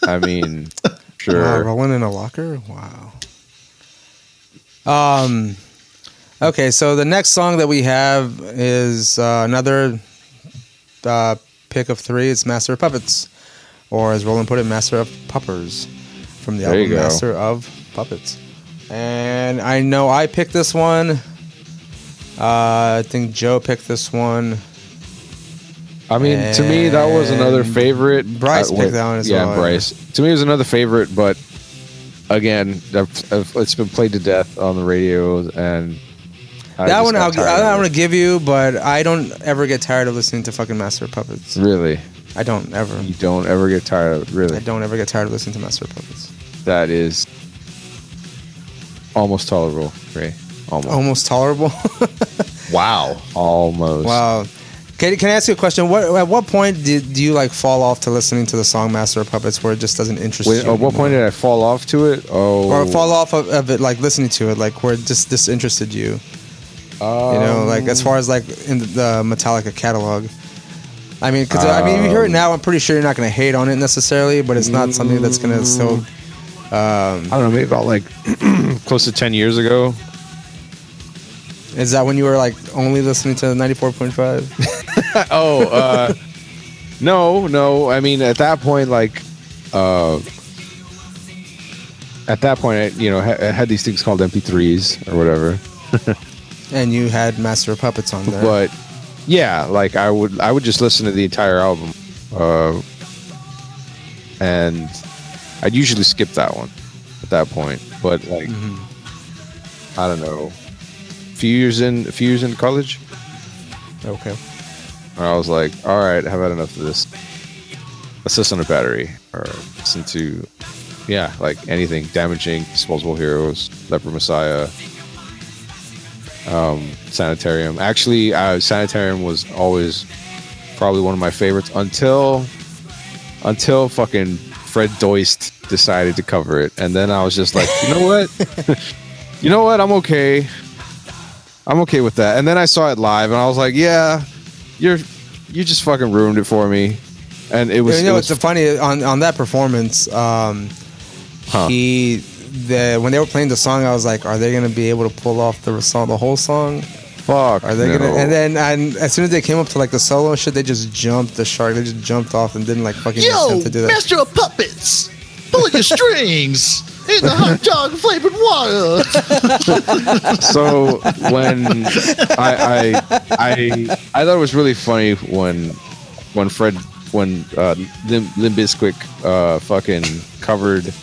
I mean, Wow, sure. rolling in a locker. Wow. Um. Okay, so the next song that we have is uh, another uh, pick of three. It's Master of Puppets, or as Roland put it, Master of Puppers, from the There album. Master of Puppets. And I know I picked this one. Uh, I think Joe picked this one. I mean, to me, that was another favorite. Bryce uh, picked that one as yeah, well. Bryce. To me, it was another favorite, but again, I've, I've, it's been played to death on the radio, and I that one I'll, tired I, of I it. want to give you, but I don't ever get tired of listening to fucking Master of Puppets. Really, I don't ever. you don't ever get tired of it. I don't ever get tired of listening to Master of Puppets. that is almost tolerable, Ray. Almost, Almost tolerable. Wow. almost. wow. Can, can I ask you a question? What at what point did do you like fall off to listening to the song Master of Puppets where it just doesn't interest Wait, you? at what point did I fall off to it? Oh, or fall off of, of it, like listening to it, like where it just disinterested you? You know, like as far as like in the, Metallica catalog. I mean, because I mean, if you hear it now, I'm pretty sure you're not going to hate on it necessarily, but it's not something that's going to so. Um, I don't know, maybe about like close to ten years ago. is that when you were like only listening to 94.5? oh, uh, no, no. I mean, at that point, like, uh, at that point, I, you know, ha- I had these things called MP3s or whatever. and you had Master of Puppets on there. But yeah, like I would, I would just listen to the entire album, uh, and I'd usually skip that one at that point. But like, I don't know, a few years in, a few years in college. okay. And I was like, all right, I've had enough of this. Let's listen to Battery or listen to, yeah, like anything damaging, Disposable Heroes, Leper Messiah, um, Sanitarium. Actually, uh, Sanitarium was always probably one of my favorites until, until fucking Fred Durst decided to cover it. And then I was just like, you know what? you know what? I'm okay. I'm okay with that. And then I saw it live and I was like, yeah, you're you just fucking ruined it for me. And it was, you know, it it's was the funny on on that performance. Um, Huh. He the when they were playing the song, I was like, are they gonna be able to pull off the song, the whole song? fuck. Are they no. gonna? And then and as soon as they came up to like the solo and shit, they just jumped the shark. They just jumped off and didn't like fucking Yo, attempt to do that. master of puppets, pulling your strings in the hot dog flavored water. so when I, I I I thought it was really funny when when Fred when uh, Lim, Limp Bizkit, uh fucking covered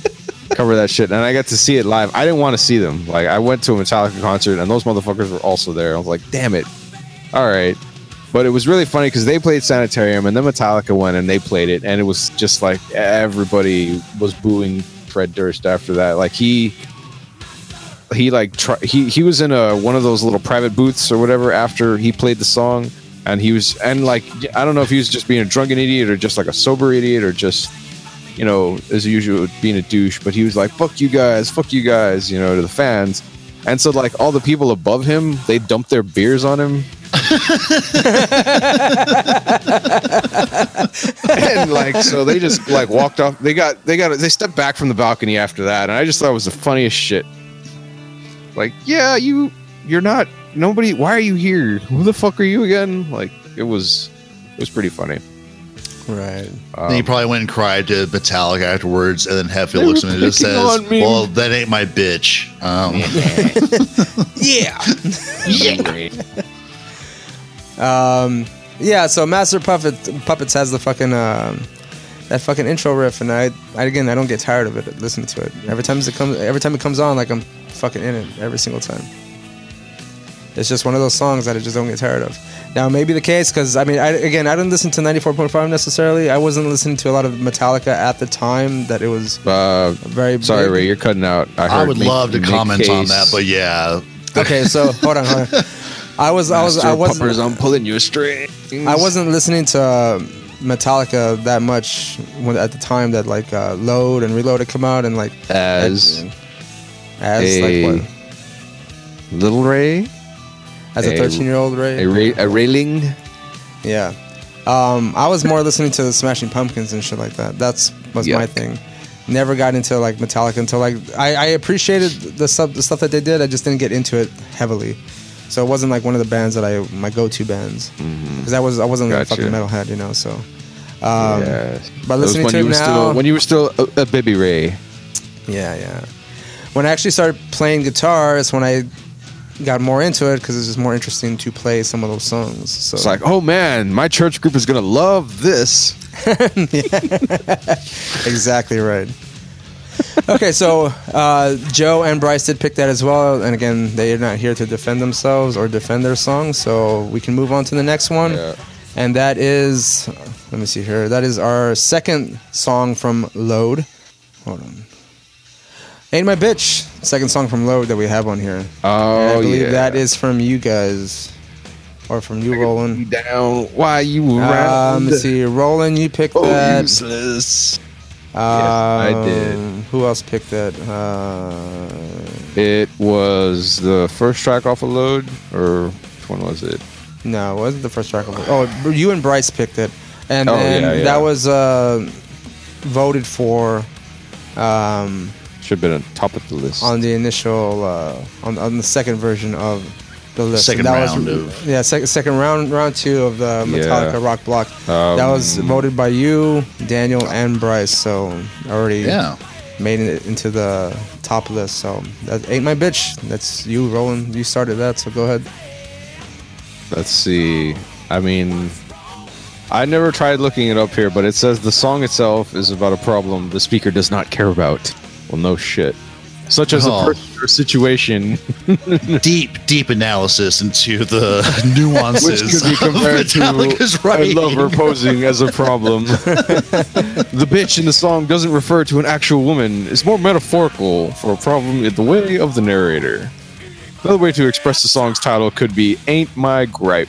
cover that shit and I got to see it live. I didn't want to see them. Like I went to a Metallica concert and those motherfuckers were also there. I was like, damn it. All right. But it was really funny because they played Sanitarium and then Metallica went and they played it and it was just like everybody was booing Fred Durst after that. Like he he like try, he he was in a one of those little private booths or whatever after he played the song and he was and like I don't know if he was just being a drunken idiot or just like a sober idiot or just you know as usual being a douche but he was like fuck you guys fuck you guys you know to the fans. And so like all the people above him they dumped their beers on him. And like so they just like walked off. They got they got they stepped back from the balcony after that and i just thought it was the funniest shit. Like yeah you you're not nobody why are you here? Who the fuck are you again? Like it was it was pretty funny Right. then he probably went and cried to Metallica afterwards, and then Hetfield They looks at him and just says, "Well, that ain't my bitch." Um, Yeah. Um. Yeah. So Master Puppet Puppets has the fucking um that fucking intro riff, and I, I again I don't get tired of it listening to it. Every time it comes, every time it comes on, like I'm fucking in it every single time. It's just one of those songs that I just don't get tired of. Now, maybe the case because I mean, I, again, I didn't listen to 94.5 necessarily. I wasn't listening to a lot of Metallica at the time that it was uh very. sorry big. ray you're cutting out i, I would make- love to make comment on that, but yeah, Okay, so hold on, hold on. I was, I was, I wasn't, Puppers, I'm pulling you a string. I wasn't listening to uh, Metallica that much when, at the time that like uh, Load and Reload had come out, and like as as a like what Little Ray, as a a- thirteen year old right? a, ra- a railing. Yeah. Um, I was more listening to the Smashing Pumpkins and shit like that. That's was my thing. Never got into like Metallica until like I, I appreciated the stuff the stuff that they did. I just didn't get into it heavily. So it wasn't like one of the bands that I my go to bands because I was I wasn't Mm-hmm. Gotcha. a fucking metalhead, you know. So, um, yeah. but listening to it now, still when you were still a, a baby Ray. yeah, yeah. When I actually started playing guitar, it's when I got more into it because it's just more interesting to play some of those songs. So It's like, oh man, my church group is gonna love this. exactly right. okay, so uh, Joe and Bryce did pick that as well, and again, they are not here to defend themselves or defend their song, so we can move on to the next one, Yeah. and that is, let me see here, that is our second song from Load. Hold on. Ain't My Bitch, second song from Load that we have on here. Oh and I believe yeah. that is from you guys, or from you, Roland. down? Why you Um, let's see, Roland, you picked Oh, that. useless. I did. Who else picked that? Uh, It was the first track off of Load, or which one was it? no, it wasn't the first track. Of oh, you and Bryce picked it, and Oh, then yeah, yeah. that was uh, voted for um, Should have been on top of the list. on the initial uh, on, on the second version of the list. Second And that round was, of- yeah, second second round round two of the Metallica Yeah. Rock Block. Um, that was voted by you, Daniel, and Bryce. So already Yeah. made it into the top list. So that ain't my bitch. That's you, Roland. You started that, so go ahead. Let's see. I mean, I never tried looking it up here, but it says the song itself is about a problem the speaker does not care about. Well, no shit. Such as Oh. a person or situation deep, deep analysis into the nuances which could be compared to a writing. lover posing as a problem. the bitch in the song doesn't refer to an actual woman. It's more metaphorical for a problem in the way of the narrator. Another way to express the song's title could be "Ain't My Gripe."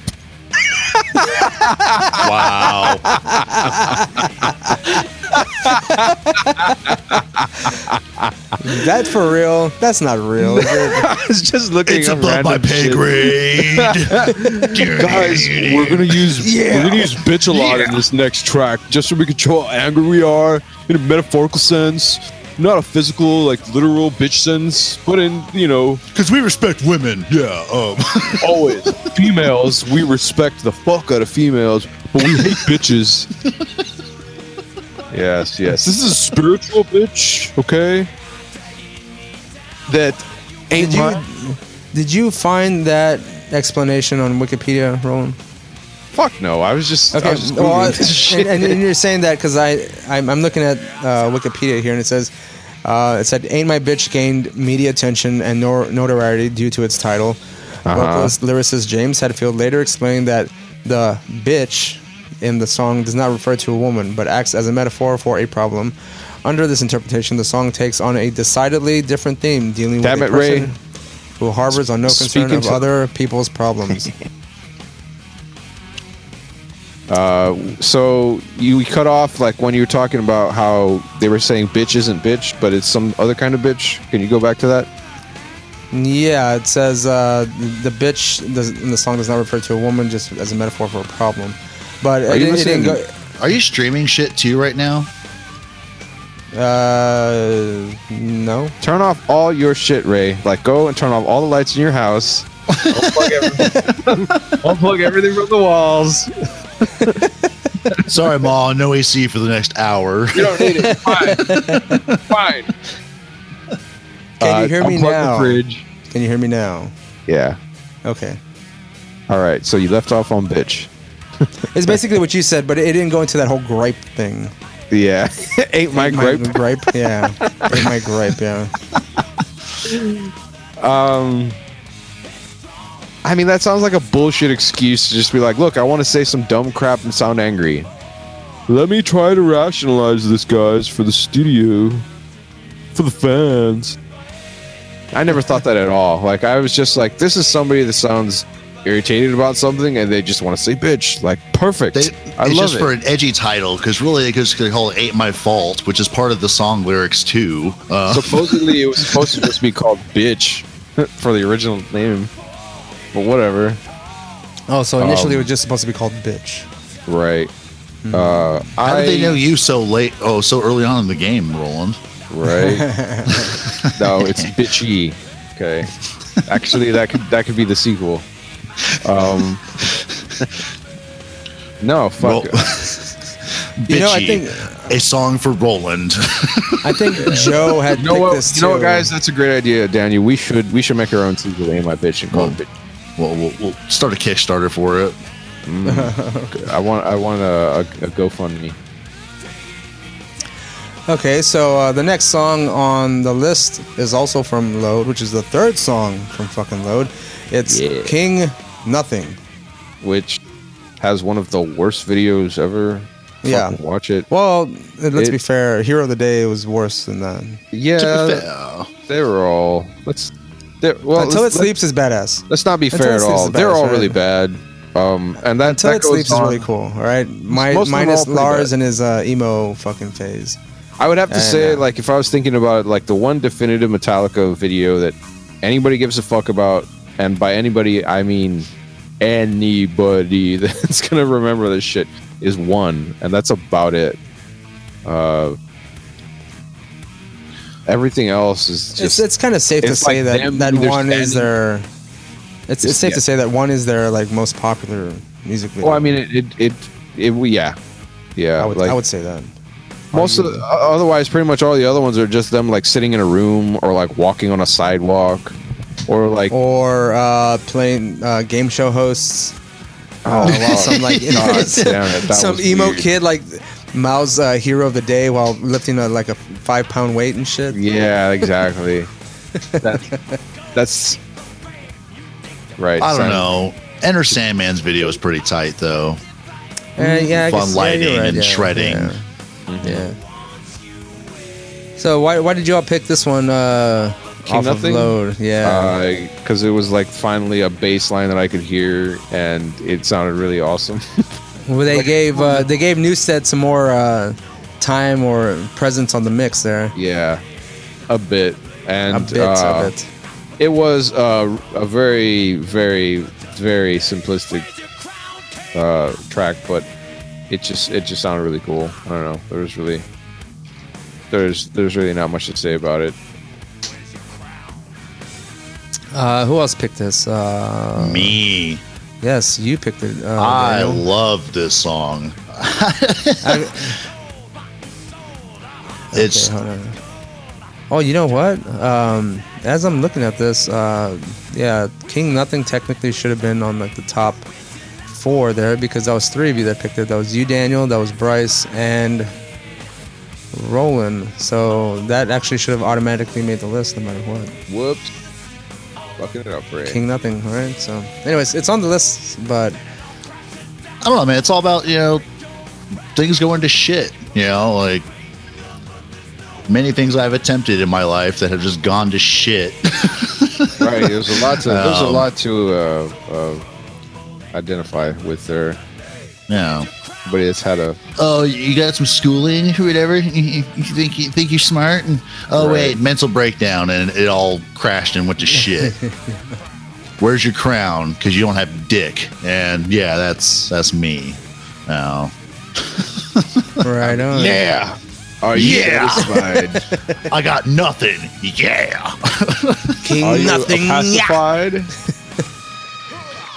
Wow. That for real? That's not real. is it? I was just looking it's up above my pay shit. grade. Guys, we're gonna use we're gonna use bitch a lot in this next track, just so we can show how angry we are in a metaphorical sense, not a physical, like literal bitch sense, but in you know, Because we respect women. Yeah. Um. always females. We respect the fuck out of females, but we hate bitches. Yes, yes. This is a spiritual bitch, okay? That ain't Did you my did you find that explanation on Wikipedia, Roland? Fuck no. I was just I Okay, was just well, shit. and, and you're saying that because I I'm, I'm looking at uh, Wikipedia here and it says uh, it said "Ain't My Bitch" gained media attention and nor- notoriety due to its title. Uh-huh. Vocalist lyricist James Hetfield later explained that the bitch in the song does not refer to a woman but acts as a metaphor for a problem. Under this interpretation, the song takes on a decidedly different theme, dealing Damn with it, a Ray. person who harbors on no concern Speaking of to- other people's problems. Uh, so you cut off like when you were talking about how they were saying bitch isn't bitch, but it's some other kind of bitch. Can you go back to that? Yeah, it says uh, the bitch does, in the song does not refer to a woman, just as a metaphor for a problem. But Are it, you it didn't go. Are you streaming shit too right now? Uh, no. Turn off all your shit, Ray. Like go and turn off all the lights in your house. Unplug everything, Unplug everything from the walls. Sorry, Ma. No AC for the next hour. You don't need it. Fine. Fine. Can you hear me unplug now? The fridge. Can you hear me now? Yeah. Okay. All right. So you left off on bitch. It's basically what you said, but it didn't go into that whole gripe thing. Yeah. Ain't my gripe. gripe. Yeah. Ain't my gripe. Yeah. Um, I mean, that sounds like a bullshit excuse to just be like, look, I want to say some dumb crap and sound angry. Let me try to rationalize this, guys, for the studio, for the fans. I never thought that at all. Like I was just like, this is somebody that sounds irritated about something and they just want to say bitch. Like perfect. They, I it's love just it. for an edgy title because really they just could call it "Ain't My Fault," which is part of the song lyrics too. Uh, Supposedly it was supposed to just be called bitch for the original name, but whatever. Oh, so initially Um, it was just supposed to be called bitch. Right. Uh, how I, did they know you so late? Oh, so early on in the game, Roland. Right. no, it's bitchy. Okay. Actually, that could that could be the sequel. Um. No, fuck. Ro- it. You know, I think a song for Roland. I think Joe had You know picked what? this You know what, guys? That's a great idea, Daniel. We should we should make our own sequel to "Ain't My Bitch" and call it Well, bitch. Well, we'll, we'll start a Kickstarter for it. I want I want a, a, a GoFundMe. Okay, so uh, the next song on the list is also from Load, which is the third song from fucking Load. It's Yeah. King Nothing. which has one of the worst videos ever. Yeah. Fucking watch it. Well, let's It- be fair. Hero of the Day was worse than that. Yeah, To be fair, they were all. Let's. They're- Well, Until It Sleeps is badass. let's not be Until fair It at Sleeps all. is They're badass, all right? really bad. Um, and that Until that It goes Sleeps is on- really cool, all right? Mi- Most of them are minus pretty Lars bad. and his uh, emo fucking phase. I would have to say, uh, like, if I was thinking about it, like the one definitive Metallica video that anybody gives a fuck about, and by anybody I mean anybody that's gonna remember this shit, is one, and that's about it. Uh, everything else is just it's it's kind of safe to say like that that one is their. It's, it's safe yeah. to say that one is their like most popular music video. Well, I mean, it, it, it, it, we- yeah, yeah. I would, like I would say that. most of, the, otherwise, pretty much all the other ones are just them like sitting in a room or like walking on a sidewalk, or like Or uh, playing uh, game show hosts. oh, while some like God it, some was emo weird. kid like Mao's uh, hero of the day while lifting a, like a five pound weight and shit. Yeah, exactly. that, that's right. I don't Simon. know. Enter Sandman's video is pretty tight though. Uh, yeah, I Fun guess- lighting you're right, and yeah, shredding. Yeah. yeah. So why why did you all pick this one uh, King off Nothing? of Load? Yeah. because it was like finally a bass line that I could hear, and it sounded really awesome. well, they gave uh, they gave Newsted some more uh, time or presence on the mix there. yeah, a bit, and a bit, uh, a bit. it was uh, a very, very, very simplistic uh, track, but it just it just sounded really cool. I don't know. There was really there's there's really not much to say about it. Uh, who else picked this? Uh, Me. Yes, you picked it. Uh, I Daniel. love this song. I- It's Okay, hold. Oh, you know what? Um, as I'm looking at this, uh, yeah, King Nothing technically should have been on like the top four there because that was three of you that picked it. That was you, Daniel. That was Bryce and Roland. So that actually should have automatically made the list no matter what. Whoops, fucking it up, Ray. King Nothing, right? So, anyways, it's on the list, but I don't know, man. It's all about you know things going to shit. You know, like many things I've attempted in my life that have just gone to shit. right. There's a lot to there's a Um, lot to uh, uh, identify with there. you know, But it's had a oh, you got some schooling or whatever. You, you think you think you're smart, and oh Right. wait, mental breakdown, and it all crashed and went to shit. Where's your crown? Because you don't have dick, and yeah, that's that's me. Now, right on. yeah. Are you Yeah. satisfied? I got nothing. Yeah. King Are you Nothing. yeah.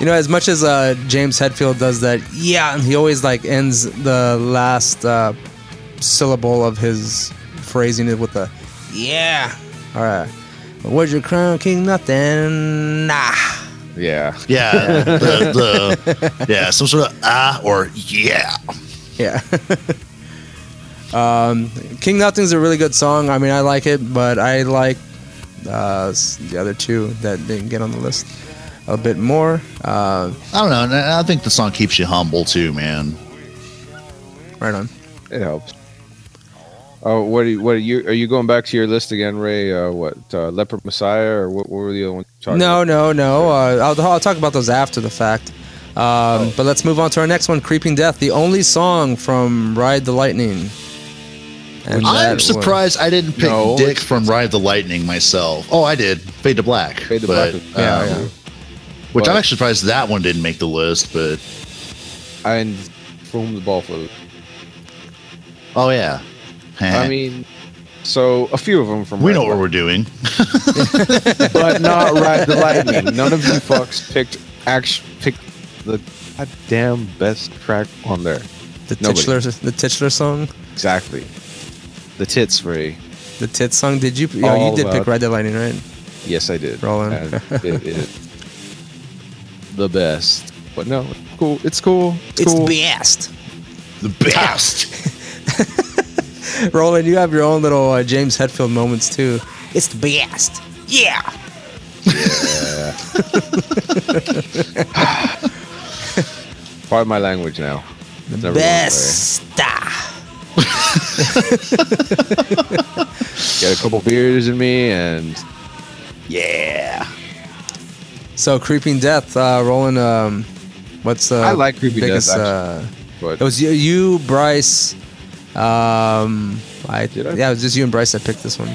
Pacified? You know, as much as uh, James Hetfield does that, yeah, and he always like ends the last uh, syllable of his phrasing it with a yeah. All right. Where's your crown, King? Nothing. Nah. Yeah. Yeah, the, the yeah, some sort of ah or yeah. Yeah. um, King Nothing's a really good song. I mean, I like it, but I like uh, the other two that didn't get on the list a bit more. Uh, I don't know. I think the song keeps you humble too, man. right on. It helps. Oh, what are you? What are you? Are you going back to your list again, Ray? Uh, what uh, Leper Messiah or what, what were the other ones? talking No, about? no, no. Uh, I'll, I'll talk about those after the fact. Um, Oh. But let's move on to our next one, "Creeping Death," the only song from "Ride the Lightning." And I'm was- surprised I didn't pick No, Dick from Ride the Lightning myself. Oh, I did. Fade to Black. Fade to but, Black. Yeah, um, yeah. Which I'm actually surprised that one didn't make the list, but And for whom the ball flows. oh yeah. I eh. mean, so a few of them from. we Red know what Light, we're doing. but not ride the lightning. None of you fucks picked action picked the goddamn best track on there. the nobody. titular, the titular song, Exactly. The tits, free. the tit song. Did you? Oh, All you did pick about- "Ride the Lightning," right? Yes, I did. Roland. And it is the best. But no, cool. It's cool. It's, cool. best. The best. Roland, you have your own little uh, James Hetfield moments too. It's the best. Yeah. Yeah. Part of my language now. The best. Get a couple beers in me and yeah. So, Creeping Death, uh, Roland. Um, what's uh, I like Creeping Death, actually. Uh, it was you, you, Bryce. Um, I, Did I? yeah, it was just you and Bryce that picked this one.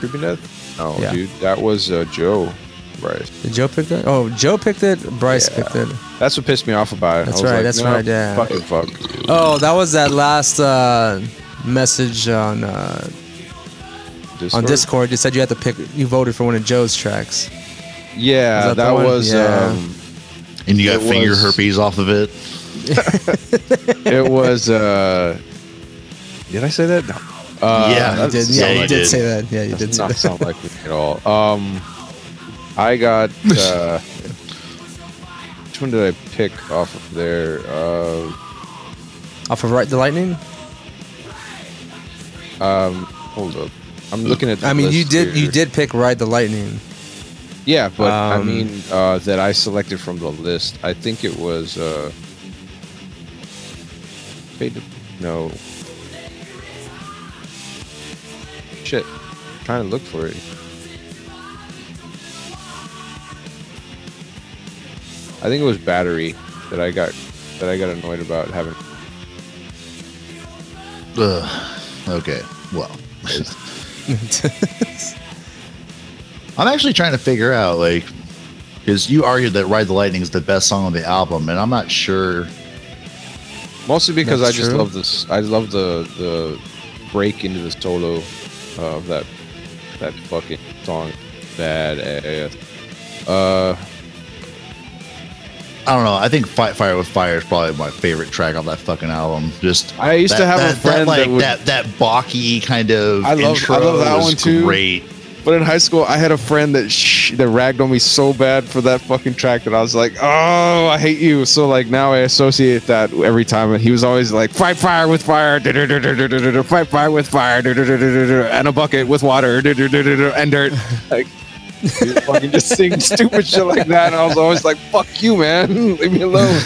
Creeping Death? No, Yeah. dude. That was uh, Joe. Right. Did Joe pick it? Oh, Joe picked it. Bryce Yeah. picked it. That's what pissed me off about it. That's right, like, that's no, right, yeah. Fucking fuck. Oh, that was that last uh, message on uh, Discord? on Discord. You said you had to pick. You voted for one of Joe's tracks. Yeah, that that, was Yeah. um And you got finger was- herpes off of it. it was uh Did I say that? No. Uh, Yeah, that You did, Yeah, yeah, you you did did. say that. Yeah, you does did say not that. sound like me at all. Um I got uh which one did I pick off of there? Uh Off of Ride the Lightning. um hold up. I'm looking at the I mean, you list did you did pick Ride the Lightning. Yeah, but I Um, mean uh, that I selected from the list. I think it was uh, no. Shit, trying to look for it. I think it was battery that I got that I got annoyed about having. Ugh. Okay. Well, I'm actually trying to figure out like because you argued that Ride the Lightning is the best song on the album, and I'm not sure. Mostly because That's I just true. love this. I love the the break into the solo of that that fucking song. Bad ass. Uh, I don't know. I think Fight Fire with Fire is probably my favorite track on that fucking album. Just I used to have a friend like that would- that that balky kind of. I love- I intro love that one too. Great. But in high school, I had a friend that sh- that ragged on me so bad for that fucking track that I was like, oh, I hate you. So like now I associate that every time, and he was always like, fight fire with fire, fight fire with fire, and a bucket with water, and dirt. Like. He was fucking just sing stupid shit like that, and I was always like, "Fuck you, man! Leave me alone."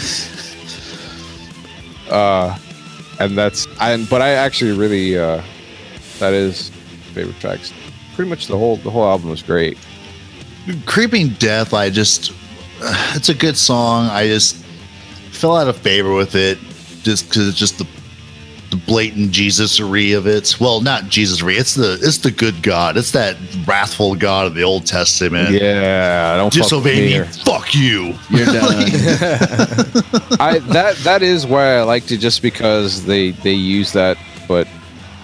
Uh, and that's I. But I actually really uh, that is favorite tracks. Pretty much the whole the whole album was great. Creeping Death, I just. Uh, it's a good song. I just fell out of favor with it just because it's just the the blatant Jesusery of it. Well, not Jesusery. It's the it's the good God. It's that wrathful God of the Old Testament. Yeah, I don't fuck Disobey me me. Fuck you. You're done. I that that is why I liked it just because they they use that, but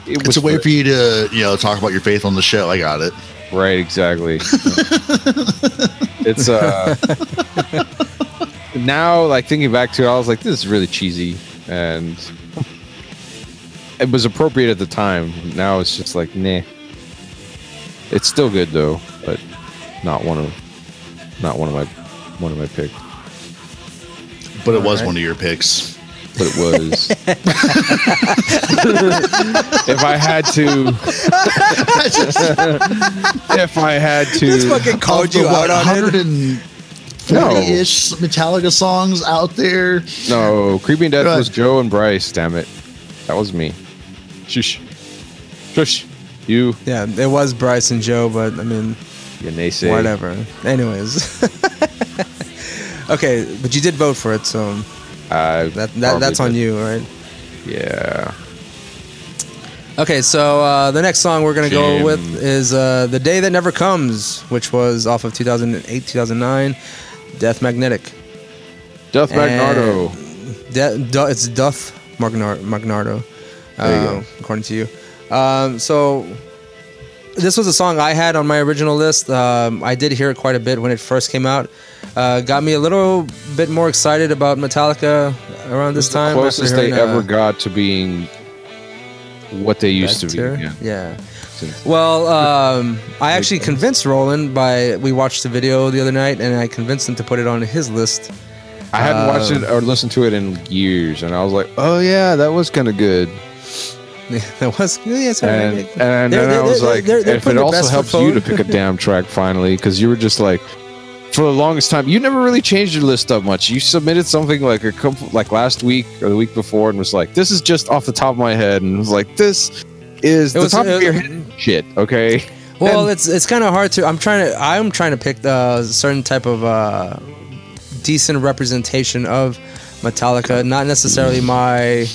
it It's was a way for- for you to you know talk about your faith on the show. I got it. Right, exactly. it's uh now like thinking back to it, I was like, this is really cheesy and it was appropriate at the time. Now it's just like, nah. It's still good though, but not one of not one of my one of my picks. But it was Alright. one of your picks. But it was if I had to if I had to Just fucking called Of the, you what, out on it. 140-ish Metallica songs out there. No, Creeping Death Go was. Joe and Bryce, damn it. That was me. Shush. Shush. You, Yeah, it was Bryce and Joe, but I mean, you naysay. whatever. Anyways. okay, but you did vote for it, so I that, that that's on you, right? Yeah. Okay, so uh, the next song we're gonna go with is uh, "The Day That Never Comes," which was off of 2008, 2009, Death Magnetic. Death Magnardo. De- du- it's Duff Magnar- Magnardo, uh, according to you. Um, so this was a song I had on my original list. Um, I did hear it quite a bit when it first came out. Uh, got me a little bit more excited about Metallica around this time. after Closest they hearing, uh, ever got to being what they used to be. Yeah. Yeah. Well, um, I actually convinced Roland by we watched the video the other night, and I convinced him to put it on his list. I hadn't watched Um, it or listened to it in years, and I was like, "Oh yeah, that was kind of good." that was yeah, it's And and They're- then I was like, they're- they're if it also helps you to pick a damn track finally, because you were just like, for the longest time, you never really changed your list up much. You submitted something like a couple, like last week or the week before, and was like, "This is just off the top of my head," and was like, "This is It the was- top it- of your head shit." Okay. Well, And- it's it's kind of hard to. I'm trying to. I'm trying to pick a certain type of uh, decent representation of Metallica, not necessarily my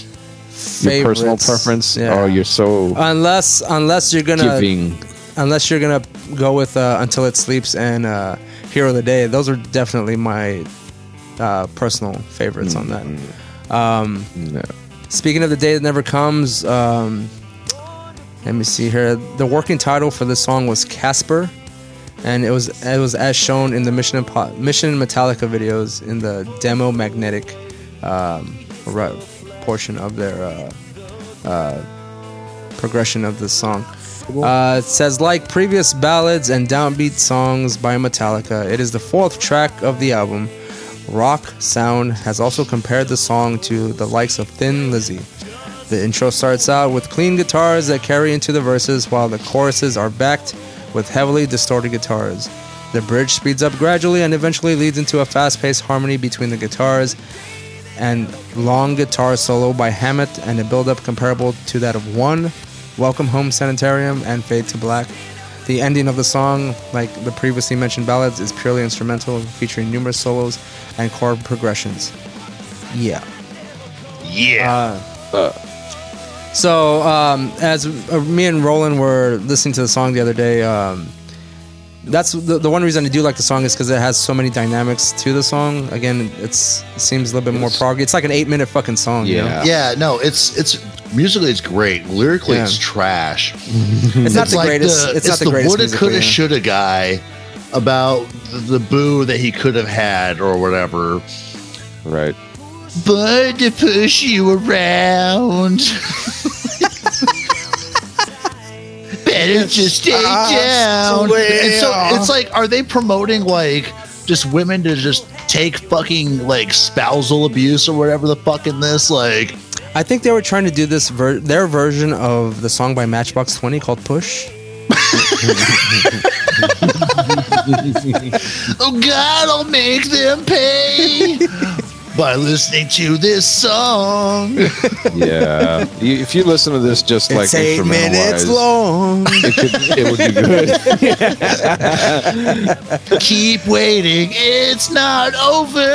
favorite your personal preference. Yeah. Oh, you're so unless unless you're gonna giving. unless you're gonna go with uh, Until It Sleeps and uh, Hero of the Day. Those are definitely my uh, personal favorites on that. Um, No. Speaking of the day that never comes, um, let me see here. The working title for this song was Casper, and it was it was as shown in the Mission Impo- Mission Metallica videos in the demo magnetic um, portion of their uh, uh, progression of the song. Uh, it says, like previous ballads and downbeat songs by Metallica, it is the fourth track of the album. Rock Sound has also compared the song to the likes of Thin Lizzy. The intro starts out with clean guitars that carry into the verses, while the choruses are backed with heavily distorted guitars. The bridge speeds up gradually and eventually leads into a fast paced harmony between the guitars and long guitar solo by Hammett and a build up comparable to that of One, Welcome Home Sanitarium, and Fade to Black. The ending of the song, like the previously mentioned ballads, is purely instrumental, featuring numerous solos and chord progressions. Yeah. Yeah. Uh, so, um, as uh, me and Roland were listening to the song the other day, um, that's the, the one reason I do like the song is because it has so many dynamics to the song. Again, it's it seems a little bit more prog. It's like an eight minute fucking song. you know? Yeah. yeah, no, it's it's musically it's great. Lyrically, Yeah. it's trash. it's not the greatest. it's, not the, greatest. woulda, musically, coulda, yeah. shoulda guy about the, the boo that he could have had or whatever. Right. But to push you around. Better just stay ah, down. And so it's like, are they promoting like just women to just take fucking like spousal abuse or whatever the fuck in this? Like, I think they were trying to do this ver- their version of the song by Matchbox Twenty called "Push." oh God, I'll make them pay by listening to this song. Yeah. You- if you listen to this just like it's eight minutes long. it, could, it would be good. Keep waiting, it's not over.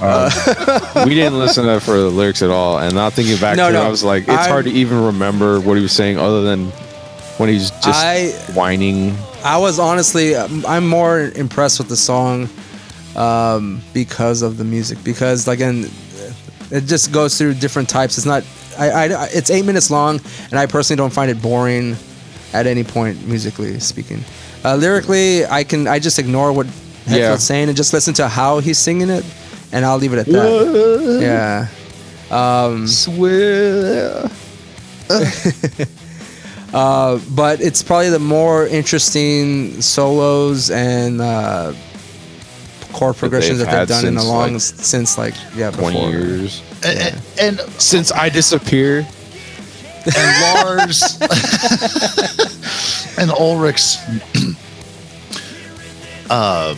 Um, we didn't listen to for the lyrics at all, and not thinking back No, to it. I was like, it's I'm- hard to even remember what he was saying other than when he's just I- whining. I was honestly, I'm more impressed with the song um, because of the music. Because again, it just goes through different types. It's not, I, I, it's eight minutes long, and I personally don't find it boring at any point musically speaking. Uh, lyrically, I can, I just ignore what Hetfield's Yeah. saying and just listen to how he's singing it, and I'll leave it at that. Yeah. Um, Swear. Uh, but it's probably the more interesting solos and uh, chord progressions they've that they've done in a long like, since like yeah 20 before. years. And, and, Since I disappear. and Lars and Ulrich's uh,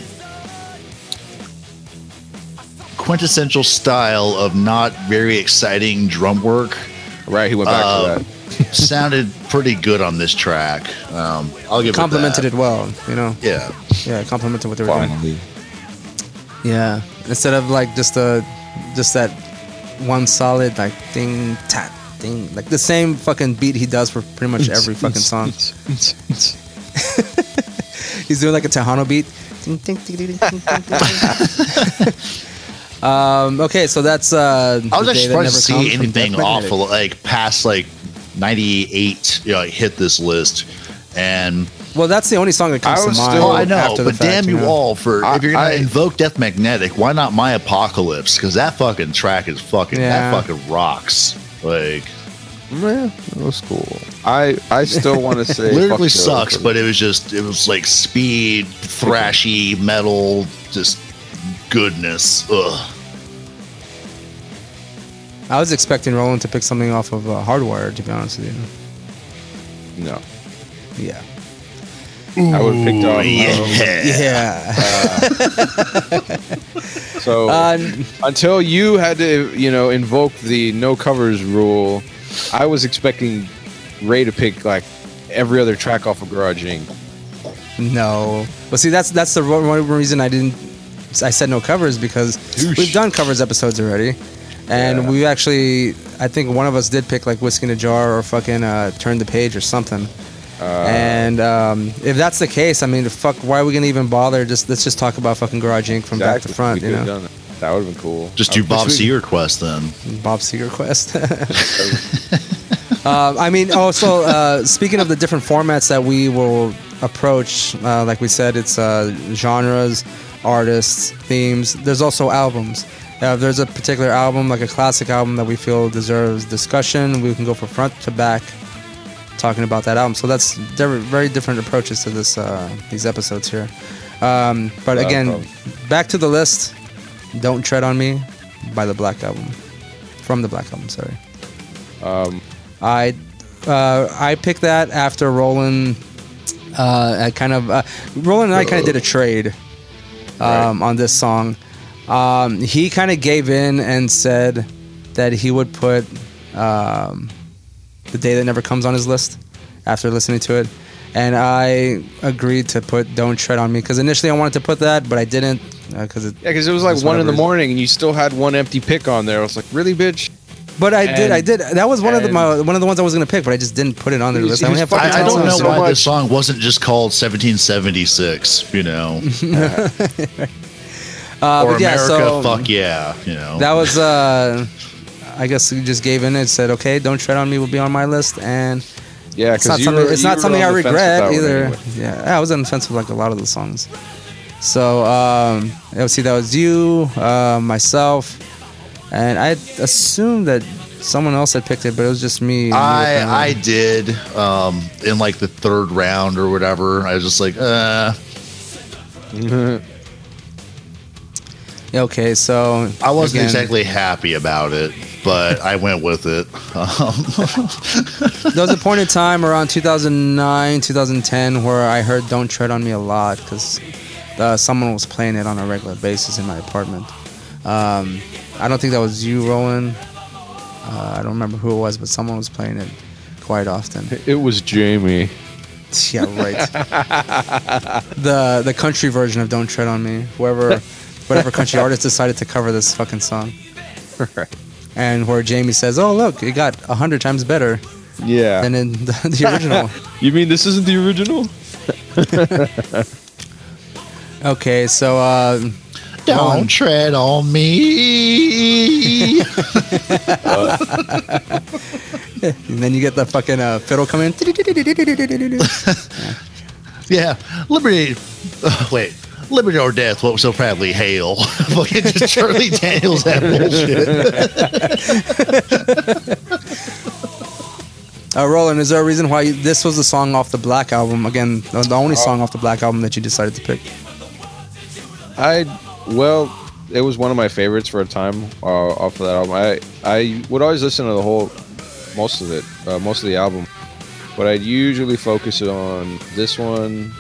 quintessential style of not very exciting drum work Right, he went back Uh, to that. sounded pretty good on this track. Um, I'll give Complimented it. it well, you know. that. Yeah. Yeah, complimented what they were doing. Yeah, instead of like just a, just that one solid like thing tat thing like the same fucking beat he does for pretty much every fucking song. He's doing like a Tejano beat. Um, okay, so that's uh. I was The actually surprised to see anything awful like past like 98 you know, hit this list. And Well, that's the only song that comes I to mind. still- oh, I know, after the but fact, damn you, know? all for I- if you're gonna I- invoke Death Magnetic, why not My Apocalypse? Because that fucking track is fucking Yeah. that fucking rocks. Like Yeah, it was cool. I I still want to say lyrically fuck sucks, but it was just it was like speed, thrashy, metal, just goodness. Ugh. I was expecting Roland to pick something off of uh, Hardwire, to be honest with you. no. Yeah. I would have picked up. yeah. Yeah. So Uh, until you had to, you know, invoke the no covers rule, I was expecting Ray to pick like every other track off of Garage Inc. no. But see, that's that's the one one reason I didn't. I said no covers because Douche. we've done covers episodes already, and Yeah. we actually. I think one of us did pick like whiskey in a jar or fucking uh, turn the page or something. Uh, and um, if that's the case, I mean, fuck, why are we gonna even bother? Just let's just talk about fucking Garage Inc. from back to front, We you know. done that. That would have been cool. Just do Bob wish Seger quest then. Bob Seger quest. um, I mean, also uh, speaking of the different formats that we will approach, uh, like we said, it's uh, genres, artists, themes. There's also albums. Uh, if there's a particular album, like a classic album that we feel deserves discussion, we can go from front to back talking about that album. So that's very, very different approaches to this uh, these episodes here. Um, but again, problem. back to the list. Don't tread on me by the Black Album, from the Black Album. Sorry. Um, I uh, I picked that after Roland. Uh, I kind of uh, Roland and I kind of did a trade um, on this song. Um, he kind of gave in and said that he would put um, the day that never comes on his list after listening to it, and I agreed to put "Don't Tread on Me" because initially I wanted to put that, but I didn't because it. yeah, because it was like one in the morning, and you still had one empty pick on there. I was like, really, bitch? But I did, I did. That was one of the my, one of the ones I was gonna pick, but I just didn't put it on there. List. I only have I, I don't know so why much. this song wasn't just called 1776, you know, Uh, or but yeah, America, so fuck yeah, you know. that was. Uh, I guess you just gave in and said, "Okay, don't tread on me" will be on my list, and Yeah, it's not because something. It's not something I regret either. Anyway. Yeah, I was on the fence with like a lot of the songs. So um, let's see, that was you, uh, myself, and I assumed that someone else had picked it, but it was just me. and you. I I did um, in like the third round or whatever. I was just like, uh, Yeah, okay, so I wasn't again, exactly happy about it, but I went with it. Um, There was a point in time around 2009, 2010 where I heard "Don't Tread on Me" a lot because uh, someone was playing it on a regular basis in my apartment. Um, I don't think that was you, Roland. Uh, I don't remember who it was, but someone was playing it quite often. It was Jamie. Yeah, right. the the country version of "Don't Tread on Me." Whoever, whatever country artist decided to cover this fucking song, and where Jamie says, "Oh look, it got a hundred times better Yeah. than in the, the original." you mean this isn't the original? Okay, so uh, Don't tread on me. and then you get the fucking uh, fiddle coming. yeah, liberty. Uh, wait, liberty or death. What we so proudly hail? Fucking just Charlie Daniels that bullshit. Uh, Roland, is there a reason why you, this was the song off the Black album? Again, the the only song off the Black album that you decided to pick. I well, it was one of my favorites for a time uh, off of that album. I I would always listen to the whole, most of it, uh, most of the album, but I'd usually focus on this one,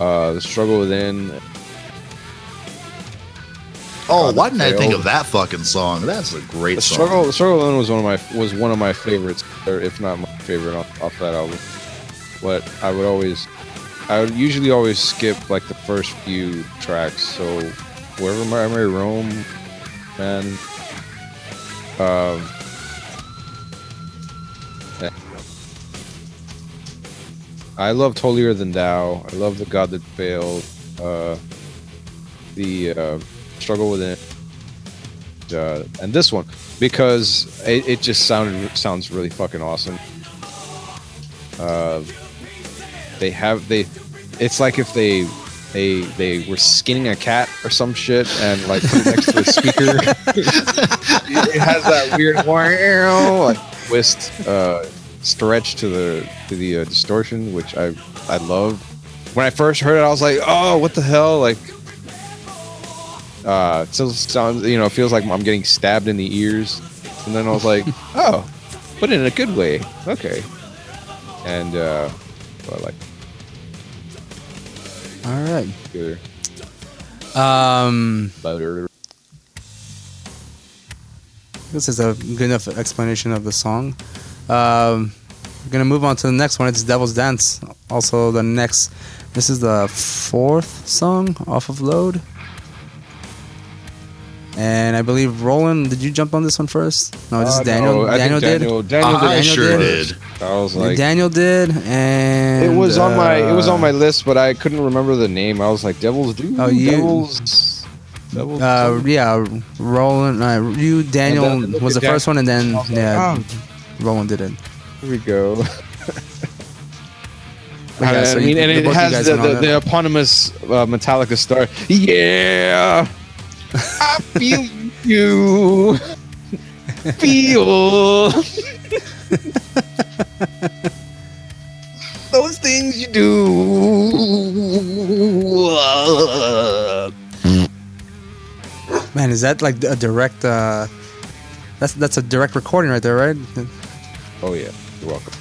uh, the struggle within. Oh, God, why didn't I think of that fucking song? That's a great The song. struggle, the struggle alone was one of my was one of my favorites, or if not my favorite off, off that album. But I would always, I would usually always skip like the first few tracks. So wherever may roam, man. Um. I loved Holier Than Thou. I love The God That Failed. Uh, the uh, Struggle Within uh, and this one because it, it just sounded sounds really fucking awesome. Uh, they have they, it's like if they they they were skinning a cat or some shit and like put it next to a speaker. it has that weird like twist uh, stretch to the to the uh, distortion, which I I love. When I first heard it, I was like, oh, what the hell, like uh it still sounds you know it feels like i'm getting stabbed in the ears and then i was like oh but in a good way okay and uh i like All right. good Um, butter this is a good enough explanation of the song. Um, we're gonna move on to the next one. It's Devil's Dance. Also, the next. This is the fourth song off of Load. And I believe Roland, did you jump on this one first? No, this Uh, is Daniel. no, I think Daniel, did. daniel, daniel I did sure did. did. i was like Daniel did, and it was on my it was on uh, my list but i couldn't remember the name i was like devil's do Oh, you- devil's devil's Uh, yeah, Roland. Uh, you, Daniel then- was the first one, and then I was like, yeah, oh. Roland did it. here we go I so mean, you- and it has the, the, the eponymous uh, Metallica star. Yeah, I feel you. Feel those things you do. Man, is that like a direct? uh That's that's a direct recording right there, right? Oh yeah, you're welcome.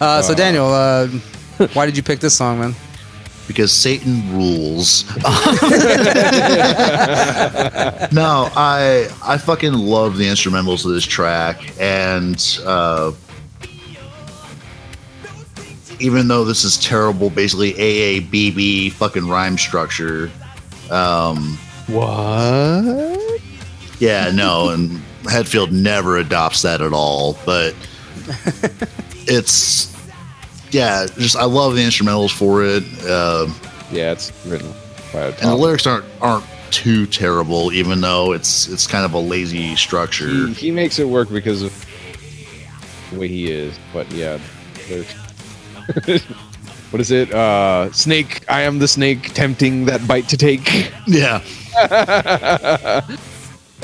Uh, so Uh. Daniel, uh, why did you pick this song, man? because Satan rules. no, I I fucking love the instrumentals of this track, and uh, even though this is terrible, basically AABB fucking rhyme structure. Um, What? yeah, no, and Hetfield never adopts that at all, but it's yeah, just I love the instrumentals for it. Um Yeah, it's written by a and the lyrics aren't aren't too terrible, even though it's it's kind of a lazy structure. He, he makes it work because of the way he is. But yeah, what is it? Uh, snake. I am the snake, tempting that bite to take. Yeah,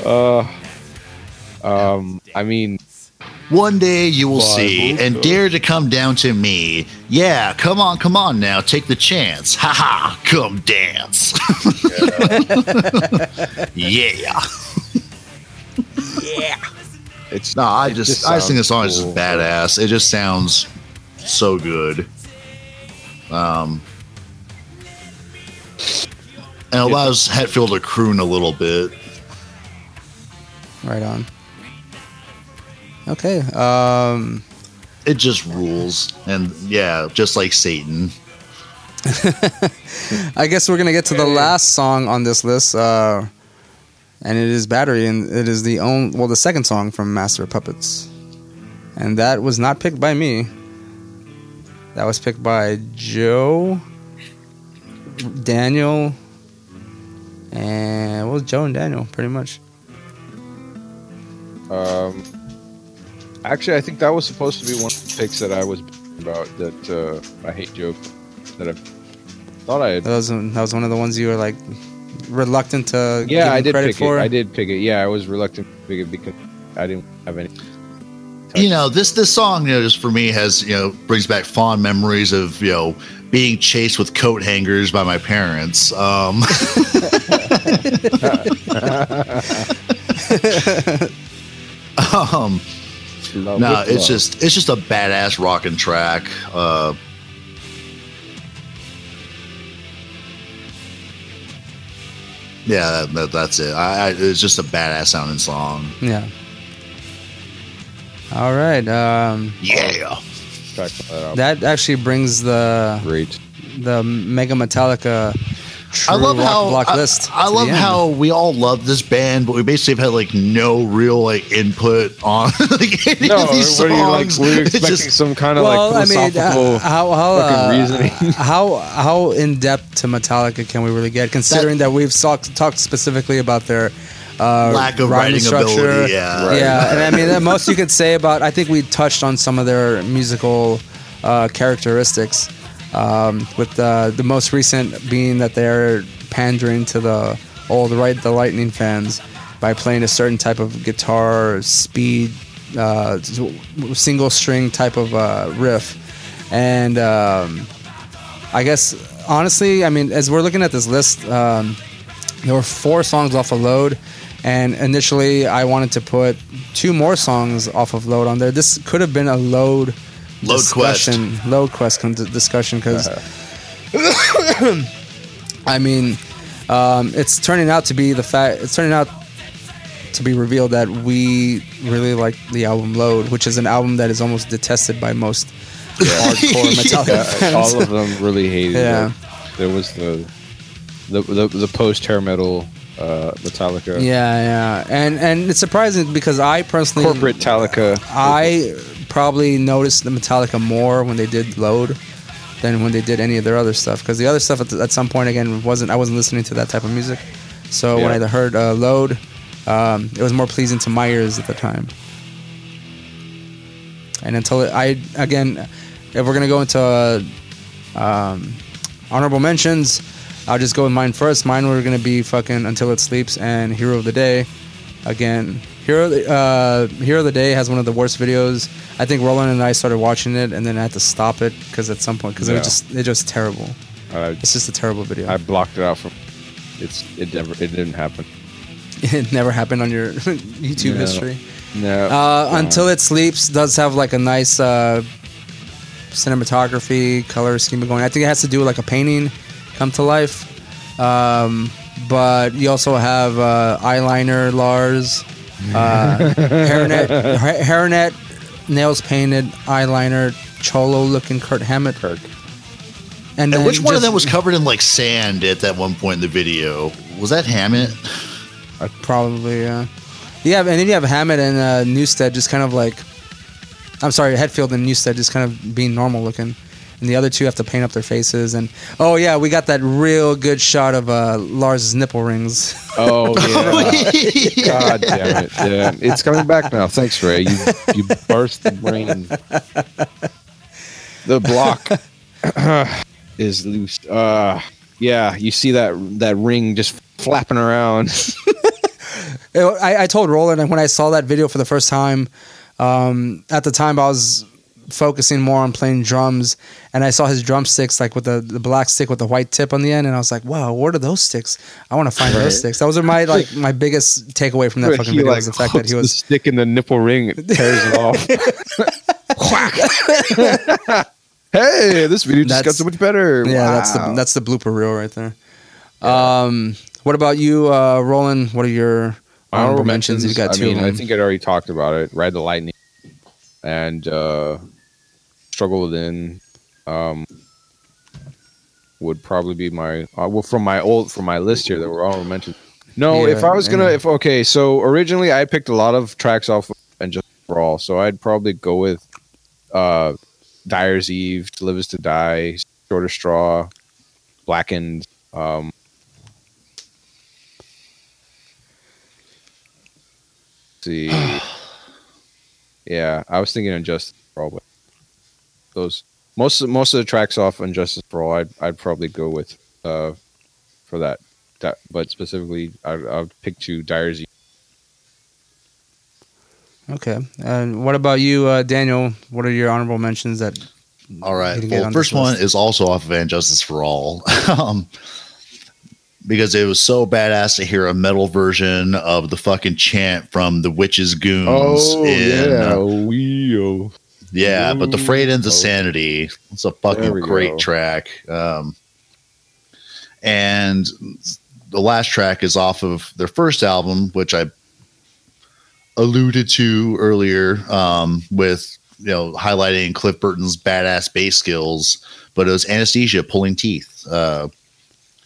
uh, um, I mean, one day you will Bible see, and dare to come down to me. Yeah, come on, come on now, take the chance. Ha ha, come dance. yeah. Yeah. It's No, I it just, I just think the sounds song is just badass. It just sounds so good. Um, and allows Hetfield to croon a little bit. Right on. Okay. Um, It just rules, and yeah, just like Satan. I guess we're gonna get to the last song on this list, uh, and it is "Battery," and it is the only, well, the second song from Master of Puppets, and that was not picked by me. That was picked by Joe, Daniel, and well, Joe and Daniel, pretty much. Um, actually, I think that was supposed to be one of the picks that I was about. That uh, I hate joke that I thought I had. That was that was one of the ones you were like reluctant to Yeah, him I did credit pick for. it. I did pick it. Yeah, I was reluctant to pick it because I didn't have any. You know, this this song, you know, just for me has you know brings back fond memories of you know being chased with coat hangers by my parents. Um, um, Love no, it's love. just it's just a badass rocking track. Uh, Yeah, that, that, that's it. I, I, it's just a badass sounding song. Yeah. All right. Um, Yeah. That that actually brings the Great. the Mega Metallica. True I love how block I, list. I to love how we all love this band, but we basically have had like no real like input on like any No, of these what are you like? songs. We're expecting just- some kind of well, like I mean, philosophical. uh, how how uh, reasoning. how how in depth to Metallica can we really get? Considering that, we've talked talked specifically about their uh, lack of rhyming writing structure. ability. Yeah, Right. Yeah, and I mean, the most you could say about. I think we touched on some of their musical uh, characteristics. Um, with uh, the most recent being that they're pandering to the old Ride the Lightning fans by playing a certain type of guitar speed, uh, single string type of uh, riff, and um, I guess honestly, I mean, as we're looking at this list, um, there were four songs off of Load, and initially I wanted to put two more songs off of Load on there. This could have been a Load Load Quest. discussion, Load Quest con- discussion because I mean, um, it's turning out to be the fact. It's turning out to be revealed that we really like the album Load, which is an album that is almost detested by most hardcore Metallica Yeah, fans. all of them really hated Yeah. it. There was the the the, the post hair metal uh, Metallica, Yeah, yeah, and and it's surprising because I personally corporate Metallica. I probably noticed the Metallica more when they did Load than when they did any of their other stuff. Because the other stuff at, at some point again wasn't I wasn't listening to that type of music. So when I heard uh, Load, um, it was more pleasing to my ears at the time. And until it, I again, if we're gonna go into uh, um, honorable mentions, I'll just go with mine first. Mine were gonna be fucking Until It Sleeps and Hero of the Day. Again, Hero uh, Hero of the Day has one of the worst videos. I think Roland and I started watching it, and then I had to stop it because at some point because it Yeah. was just it's just terrible. I, It's just a terrible video. I blocked it out from. It's it never it didn't happen. it never happened on your YouTube No. history. No. Uh, Until It Sleeps does have like a nice uh, cinematography, color scheme going. I think it has to do with like a painting come to life. Um, but you also have uh, eyeliner Lars, uh, hairnet, hairnet, nails painted, eyeliner, cholo looking Kurt Hammett. Kirk. And And, which one of them was covered in like sand at that one point in the video? Was that Hammett? Probably, yeah. Yeah, and then you have Hammett and uh, Newsted just kind of like, I'm sorry, Hetfield and Newsted just kind of being normal looking, and the other two have to paint up their faces. And oh yeah, we got that real good shot of uh, Lars's nipple rings. Oh yeah. God damn it! Yeah, it's coming back now. Thanks, Ray. You you burst the brain. The block is loose. Uh yeah, you see that that ring just flapping around. I, I told Roland when I saw that video for the first time. Um, at the time, I was focusing more on playing drums, and I saw his drumsticks like with the, the black stick with the white tip on the end, and I was like, "Wow, what are those sticks? I want to find Right. those sticks." Those are my like my biggest takeaway from that But fucking video like was the fact that he was stick in the nipple ring, tears it off. Hey, this video just got so much better. Yeah, that's the Wow. that's the blooper reel right there. Um, what about you, uh, Roland? What are your honorable mentions? You got I two. mean, I think I'd already talked about it. Ride the Lightning and uh, Struggle Within um, would probably be my uh, well from my old from my list here that were all mentioned. No, Yeah, if I was gonna, yeah. if okay, so originally I picked a lot of tracks off of and just brawl, so I'd probably go with uh, Dyer's Eve, To Live Is to Die, Shorter Straw, Blackened. Um, see. yeah, I was thinking Injustice just All, but those most of, most of the tracks off And Justice for All, I'd I'd probably go with uh for that. that but specifically, I I would pick two Diaries. Okay. And what about you, uh, Daniel? What are your honorable mentions that? All right. You Well, on first one is also off of And Justice for All. um, because it was so badass to hear a metal version of the fucking chant from the Witches Goons. Oh in, yeah, uh, Weo. Yeah, but the Frayed Ends of. Sanity. It's a fucking great go. track. Um, and the last track is off of their first album, which I alluded to earlier, um, with you know highlighting Cliff Burton's badass bass skills. But it was Anesthesia pulling teeth. Uh,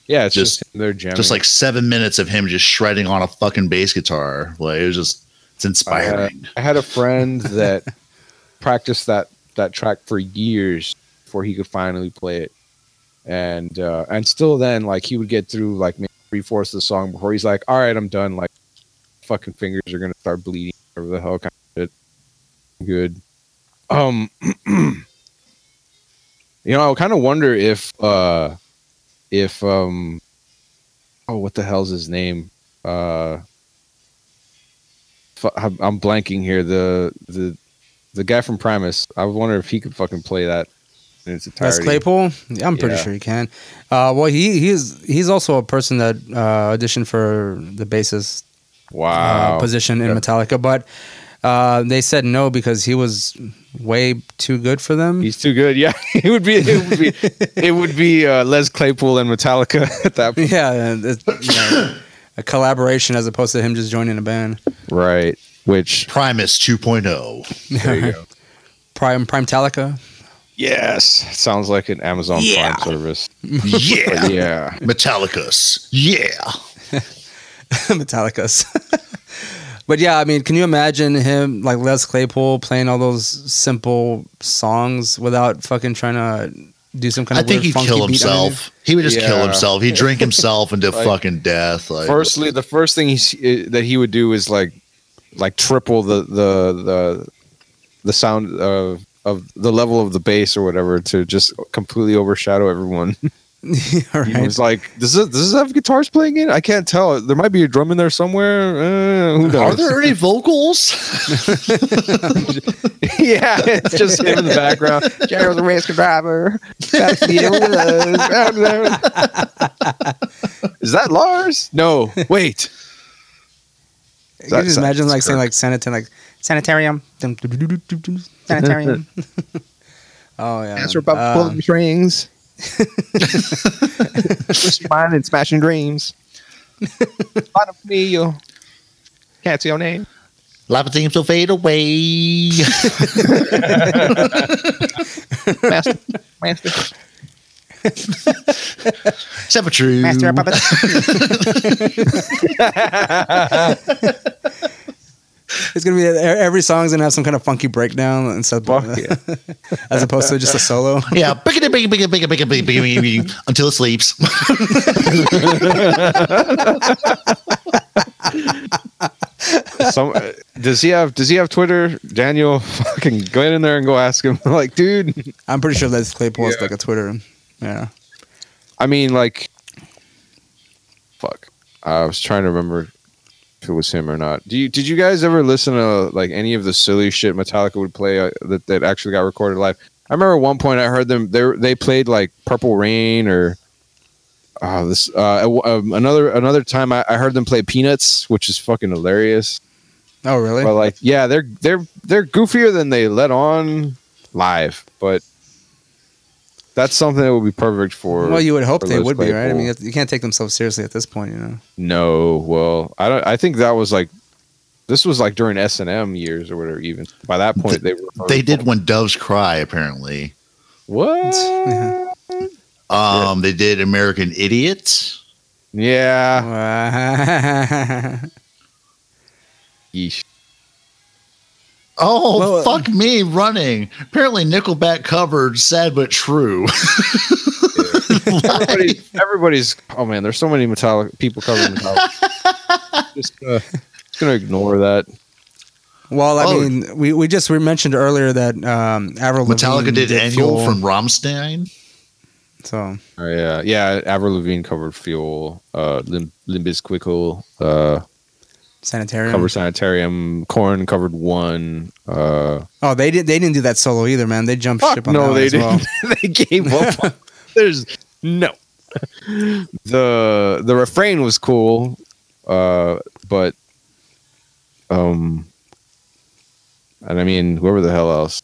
Yeah, it's Just- just, they're jamming. just like seven minutes of him just shredding on a fucking bass guitar. Like it was just it's inspiring. I had a friend that practiced that that track for years before he could finally play it, and uh, and still then like he would get through like maybe three fourths of the song before he's like, all right, I'm done. Like fucking fingers are gonna start bleeding, whatever the hell kind of shit. Good. Um, you know, I kind of wonder if uh if um oh what the hell's his name uh I'm I'm blanking here. The the the guy from Primus. I wonder if he could fucking play that in its Les entirety. Claypool. Yeah, I'm pretty Yeah. sure he can. Uh, well, he he's he's also a person that uh, auditioned for the bassist Wow. uh, position in Yeah. Metallica, but uh, they said no because he was way too good for them. He's too good. Yeah, it would be. It would be. it would be uh, Les Claypool and Metallica at that point. yeah, you know, a collaboration as opposed to him just joining a band. Right. Which Primus oh. 2.0. there you go. Prime Prime Talica. Yes, sounds like an Amazon Yeah. Prime service. Yeah. Yeah. Metallicus. Yeah. Metallica's. but yeah, I mean, can you imagine him like Les Claypool playing all those simple songs without fucking trying to do some kind of I of think weird he'd funky kill beat underneath? himself. He would just kill himself. He'd drink himself into Like- fucking death. Like, Firstly, the first thing he's, uh, that he would do is like like triple the the the the sound of of the level of the bass or whatever to just completely overshadow everyone. All He right. was like, "Does this does this have guitars playing in? it? I can't tell. There might be a drum in there somewhere. Uh, who knows? are there any vocals? yeah, it's just him in the background. Jared the race driver. Is that Lars? No. Wait. Can you just Sa- imagine like saying like sanitarium, like sanitarium, sanitarium. oh yeah. Answer about Uh, pulling strings. Twisting mind and smashing dreams. Find up me, you can't see your name. Lava seems to fade away. Master, master. Except true. Master of Puppets. it's gonna be every song's gonna have some kind of funky breakdown and stuff, yeah. as opposed to just a solo. Yeah, biggity, biggity, biggity, biggity, biggity, biggity, biggity, until it sleeps. Some, uh, does he have Does he have Twitter? Daniel, fucking go in there and go ask him. like, dude. I'm pretty sure Les Claypool has Yeah. like a Twitter. Yeah. I mean, like, fuck. I was trying to remember if it was him or not. Do you Did you guys ever listen to like any of the silly shit Metallica would play uh, that that actually got recorded live? I remember at one point I heard them. They they played like Purple Rain or. Oh, this uh, um, another another time I, I heard them play Peanuts, which is fucking hilarious. Oh really? But like, yeah, they're they're they're goofier than they let on live, but that's something that would be perfect for. well, you would hope they Les would be, right? I mean, you- you can't take themselves seriously at this point, you know. no, well, I don't. I think that was like this was like during S and M years or whatever. Even by that point, they were. they did when doves cry, apparently. what? Um, They did American Idiots. Yeah. Yeesh. Oh, Well, uh, fuck me running. Apparently, Nickelback covered Sad But True. Everybody, everybody's. Oh man, there's so many metallic people covering Metallica. just, uh, just gonna ignore that. well, I Oh. mean, we, we just we mentioned earlier that um, Avril Metallica Lavigne did Angle Fuel, from Rammstein. so Oh yeah, yeah. Avril Lavigne covered Fuel. Uh, Lim- Limp Bizkit, uh, Sanitarium. covered Sanitarium. Korn covered one. Uh, Oh, they did. They didn't do that solo either, man. They jumped ship on that no, they didn't. they gave up. on- There's no. the The refrain was cool, uh, but um, and I mean, whoever the hell else.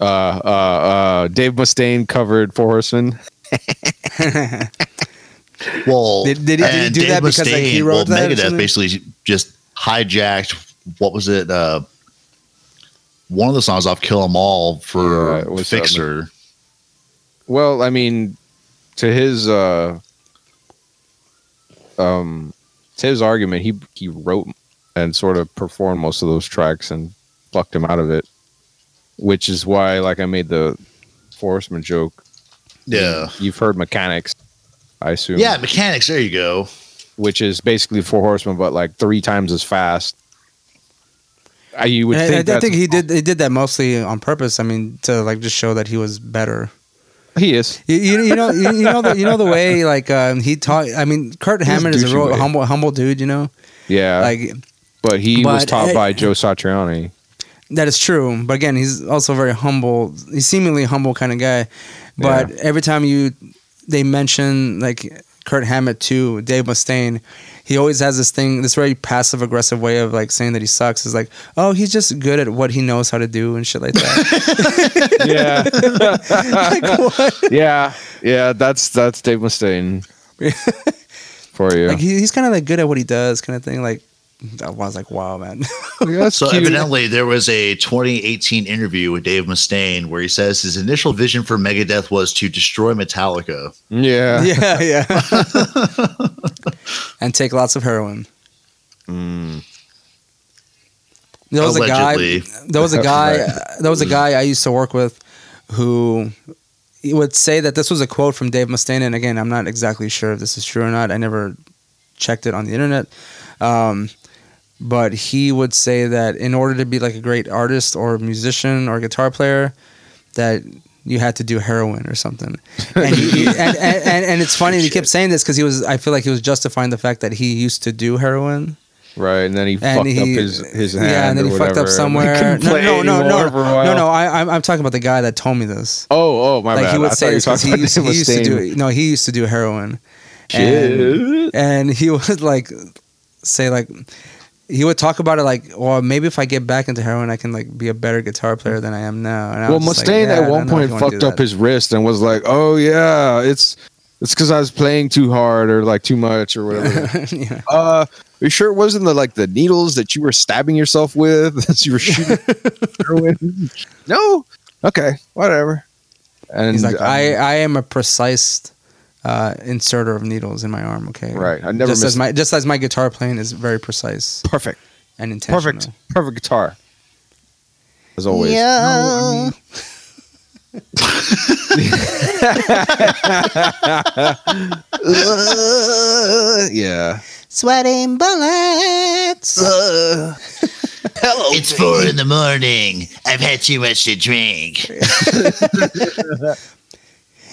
Uh, uh, uh, Dave Mustaine covered Four Horsemen. Well, Did- did he- did he and do that Dave because, like, he Mustaine- wrote well, that Megadeth basically just hijacked what was it? Uh, one of the songs off "Kill 'Em All" for Yeah, it was, uh, Fixer. Well, I mean, to his uh, um, to his argument, he he wrote and sort of performed most of those tracks and plucked him out of it, which is why, like, I made the Forestman joke. yeah, You've heard Mechanix, I assume. yeah, Mechanix. There you go. which is basically Four Horsemen, but like three times as fast. I, you would And I, think, I that's- think he did. He did that mostly on purpose. I mean, to like just show that he was better. he is. You, you, you know, you, you know, the, you know the way like um, he taught. I mean, Kurt Hammett is a real way. humble, humble dude. You know, Yeah, like but he was but, taught uh, by Joe Satriani. that is true. But again, he's also very humble. He's seemingly humble kind of guy. But every time you they mention like Kirk Hammett too, Dave Mustaine, he always has this thing, this very passive aggressive way of like saying that he sucks. Is like, oh, he's just good at what he knows how to do and shit like that. yeah, like, what? yeah, yeah. That's that's Dave Mustaine for you. Like he, he's kind of like good at what he does, kind of thing. Like I was like, wow, man. that's So cute. evidently, there was a 2018 interview with Dave Mustaine where he says his initial vision for Megadeth was to destroy Metallica. yeah. yeah, yeah. and take lots of heroin. Mm. There was Allegedly. a guy. There was a guy. there was a guy I used to work with, who would say that this was a quote from Dave Mustaine. And again, I'm not exactly sure if this is true or not. I never checked it on the internet. Um, but he would say that in order to be like a great artist or musician or guitar player, that you had to do heroin or something. And, he, and, and, and, and it's funny he kept saying this because he was. I feel like he was justifying the fact that he used to do heroin. Right, and then he fucked he, up his his hand. yeah, and then he fucked up somewhere. No, no, no, no, for a while. no, no. I, I'm, I'm talking about the guy that told me this. Oh, oh, my like bad. he I would thought say you this he, used, he used to do no, he used to do heroin, and, and he would like say like he would talk about it like, well, maybe if I get back into heroin, I can like be a better guitar player than I am now. And Well, Mustaine like, yeah, at one don't know if point you wanna do fucked up his wrist and was like, "Oh yeah, it's it's because I was playing too hard or like too much or whatever." yeah. uh, are you sure it wasn't the like the needles that you were stabbing yourself with as you were shooting heroin? No. Okay, whatever. And He's like, um, I, I am a precise uh, inserter of needles in my arm. Okay, Right, I never just as missed- my just as my guitar playing is very precise perfect, and intentional. perfect, perfect guitar. As always. Yeah. yeah. Sweating bullets. Hello. It's four in the morning. I've had too much to drink.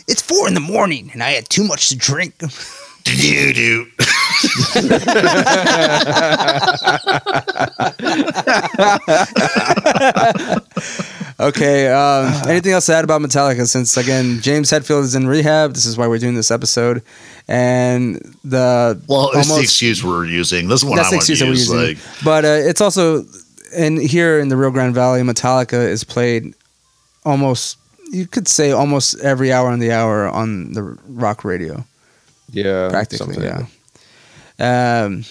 It's four in the morning and I had too much to drink. Do do. Okay. Um, anything else to add about Metallica? Since again, James Hetfield is in rehab. This is why we're doing this episode. And the Well, it's the excuse we're using. This is one that's I the want to excuse we're use. using. Like, but uh, it's also, and here in the Rio Grande Valley, Metallica is played almost. You could say almost every hour on the hour on the rock radio. Yeah. practically something. yeah um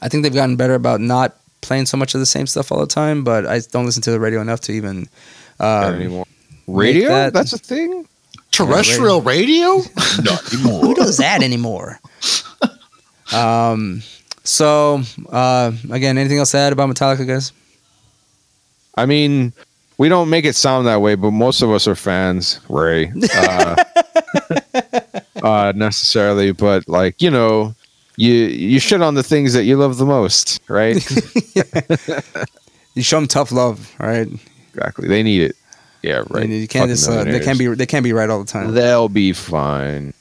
i think they've gotten better about not playing so much of the same stuff all the time but i don't listen to the radio enough to even um, anymore. Radio? that- That's a thing? terrestrial radio? Not anymore. who does that anymore um so uh again anything else to add about metallica guys I mean, we don't make it sound that way, but most of us are fans, Ray. Uh, uh, necessarily, but like, you know, you you shit on the things that you love the most, right? you show them tough love right exactly. They need it. Yeah, right. I you can't just uh, they can't be they can't be right all the time They'll be fine.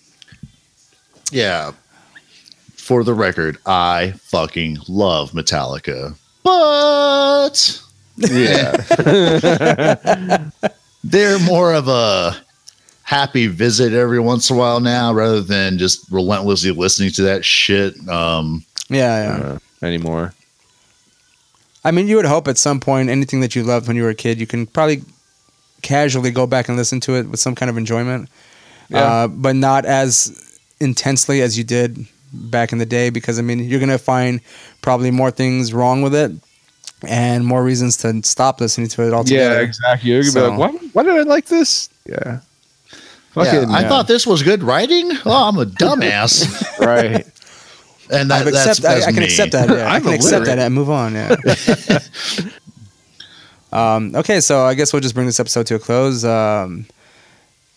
Yeah. For the record, I fucking love Metallica. But Yeah. they're more of a happy visit every once in a while now rather than just relentlessly listening to that shit. Um, yeah yeah uh, anymore. I mean, you would hope at some point anything that you loved when you were a kid, you can probably casually go back and listen to it with some kind of enjoyment, Yeah. uh, but not as intensely as you did back in the day because I mean you're gonna find probably more things wrong with it and more reasons to stop listening to it altogether. Yeah, exactly. You're gonna So- be like, why, why did I like this? Yeah. Yeah, Fucking, I yeah. thought this was good writing. Oh, I'm a dumbass. right. and that, I've that's, that's I, I can me. accept that. Yeah, I can accept that and move on. Yeah. um, okay, so I guess we'll just bring this episode to a close. Um,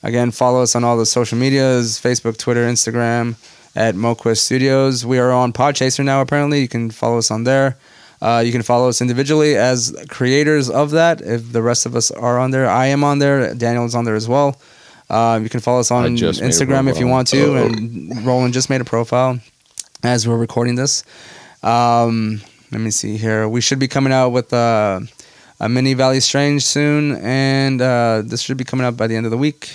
again, follow us on all the social medias: Facebook, Twitter, Instagram at MoQuest Studios. We are on Podchaser now. Apparently, you can follow us on there. Uh, you can follow us individually as creators of that. If the rest of us are on there, I am on there. Daniel is on there as well. Uh, you can follow us on just made a Instagram if you want to. And Roland just made a profile as we're recording this. Um, let me see here. We should be coming out with uh, a mini Valley Strange soon, and uh, this should be coming out by the end of the week.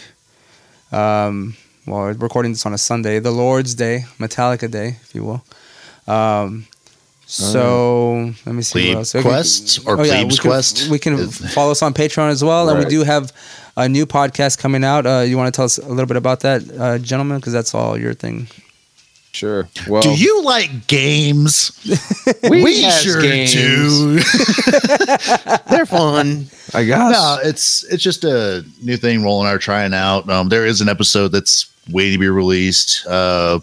Um, well, we're recording this on a Sunday, the Lord's Day, Metallica Day, if you will. Um, so let me see. Plebe what else. So we- Quests or oh, yeah, Plebes we can, Quest We can follow us on Patreon as well, and we do have a new podcast coming out. Uh, you want to tell us a little bit about that, uh, gentlemen? Because that's all your thing. Sure. Well, Do you like games? we, has sure games. do. They're fun. I guess. no, it's it's just a new thing Roland and I are trying out. Um, there is an episode that's waiting to be released. Uh,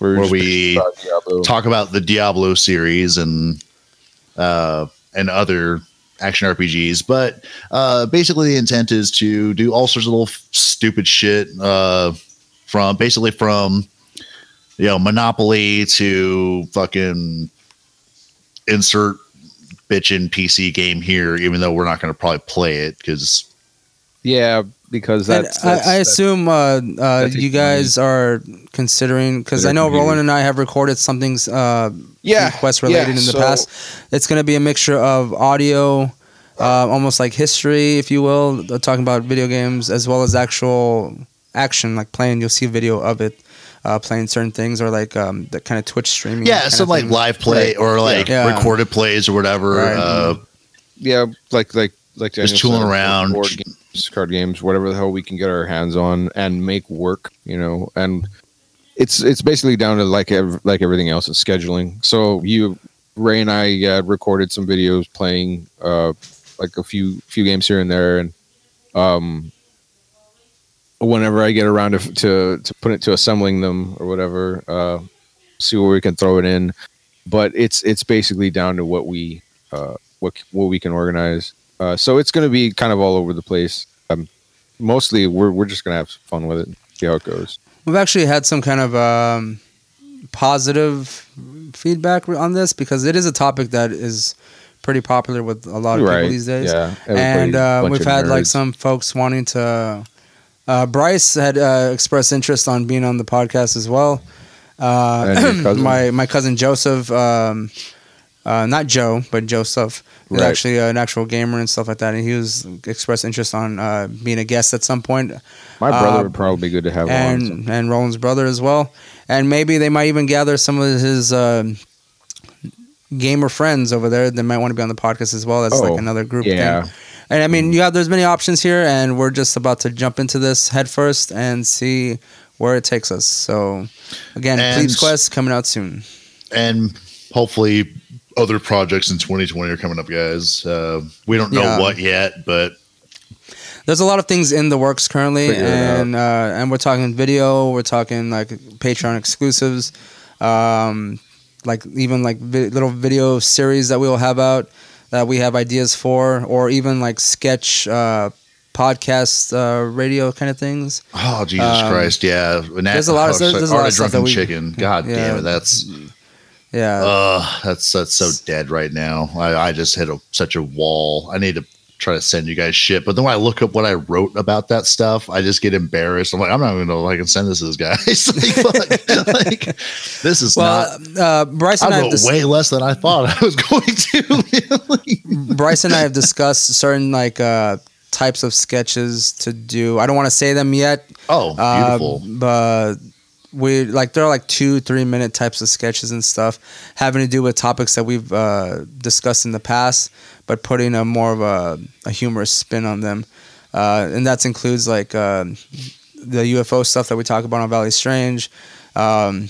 We're where we about talk about the Diablo series and uh, and other action RPGs. But uh, basically, the intent is to do all sorts of little f- stupid shit uh, from basically from you know Monopoly to fucking insert bitchin' PC game here. Even though we're not going to probably play it because Yeah, because And that's. I, I that's- assume uh, uh, that you guys are considering because I know computer. Roland and I have recorded something's uh, Yeah, quest related yeah, in the so- past. It's going to be a mixture of audio, uh, almost like history, if you will, uh, talking about video games as well as actual action, like playing. You'll see a video of it. Uh, playing certain things or like um, the kind of Twitch streaming. yeah, kind some like live play Right. or like Yeah. recorded plays or whatever. Right. Uh, yeah, like like like Just Daniel tooling said, around. board games, card games, whatever the hell we can get our hands on and make work. You know, and it's it's basically down to like ev- like everything else, it's scheduling. So you, Ray and I uh, recorded some videos playing uh like a few few games here and there, and um. Whenever I get around to, to to put it to assembling them or whatever, uh, see where we can throw it in. But it's it's basically down to what we uh, what what we can organize. Uh, so it's going to be kind of all over the place. Um, mostly, we're we're just going to have fun with it, and see how it goes. We've actually had some kind of um, positive feedback on this because it is a topic that is pretty popular with a lot of people these days. Yeah, and uh, we've had like some folks wanting to. Uh, Bryce had uh, expressed interest on being on the podcast as well. Uh, And your cousin? my my cousin Joseph, um, uh, not Joe, but Joseph, is Right. actually an actual gamer and stuff like that, and he was expressed interest on uh, being a guest at some point My brother uh, would probably be good to have on. and and Roland's brother as well, and maybe they might even gather some of his um gamer friends over there that might want to be on the podcast as well. That's Oh, like another group yeah. thing. And I mean, you have there's many options here, and we're just about to jump into this head first and see where it takes us. So, again, And- Plebes Quest coming out soon. and hopefully other projects in 2020 are coming up, guys. Uh, we don't know Yeah. what yet, but There's a lot of things in the works currently, Figure and uh, and we're talking video, we're talking like Patreon exclusives, um, like even like vi- little video series that we will have out that we have ideas for, or even like sketch uh, podcast uh, radio kind of things. oh Jesus Um, Christ, yeah. That- there's a lot of- oh, there's a lot of stuff drunken that we- chicken. God Yeah. damn it, that's Yeah, uh that's that's so dead right now. I, I just hit a, such a wall. I need to try to send you guys shit, but then when I look up what I wrote about that stuff, I just get embarrassed. I'm like, I'm not even gonna like send this to this guys. like, like this is well, not. uh, Bryce and I, I wrote dis- way less than I thought I was going to. Bryce and I have discussed certain like uh, types of sketches to do. I don't want to say them yet oh, Uh, beautiful. but we like there are like two, three minute types of sketches and stuff having to do with topics that we've uh, discussed in the past, but putting a more of a, a humorous spin on them. Uh, and that includes like uh, the UFO stuff that we talk about on Valley Strange, um,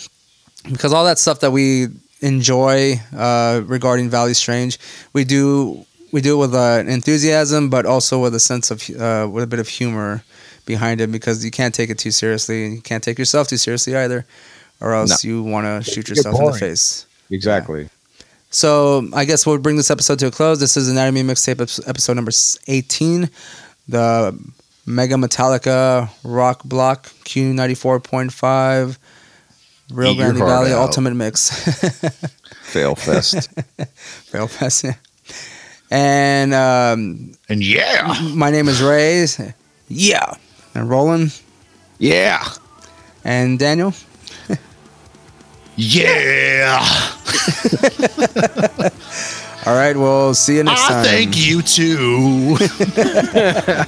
because all that stuff that we enjoy uh, regarding Valley Strange, we do we do it with uh, enthusiasm, but also with a sense of uh, with a bit of humor behind it, because you can't take it too seriously, and you can't take yourself too seriously either, or else you want to shoot yourself in the face. Exactly. So I guess we'll bring this episode to a close. This is Anatomy Mixtape episode number 18. The Mega Metallica Rock Block Q94.5 Rio Grande Valley out. Ultimate Mix. Fail fest. Fail fest, yeah. And um, And yeah, my name is Ray. Yeah. And Roland yeah. and Daniel. yeah. All right, we'll see you next I time. thank you too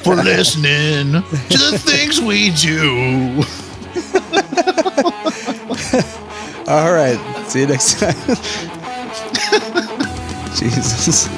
for listening to the things we do. All right, see you next time. Jesus.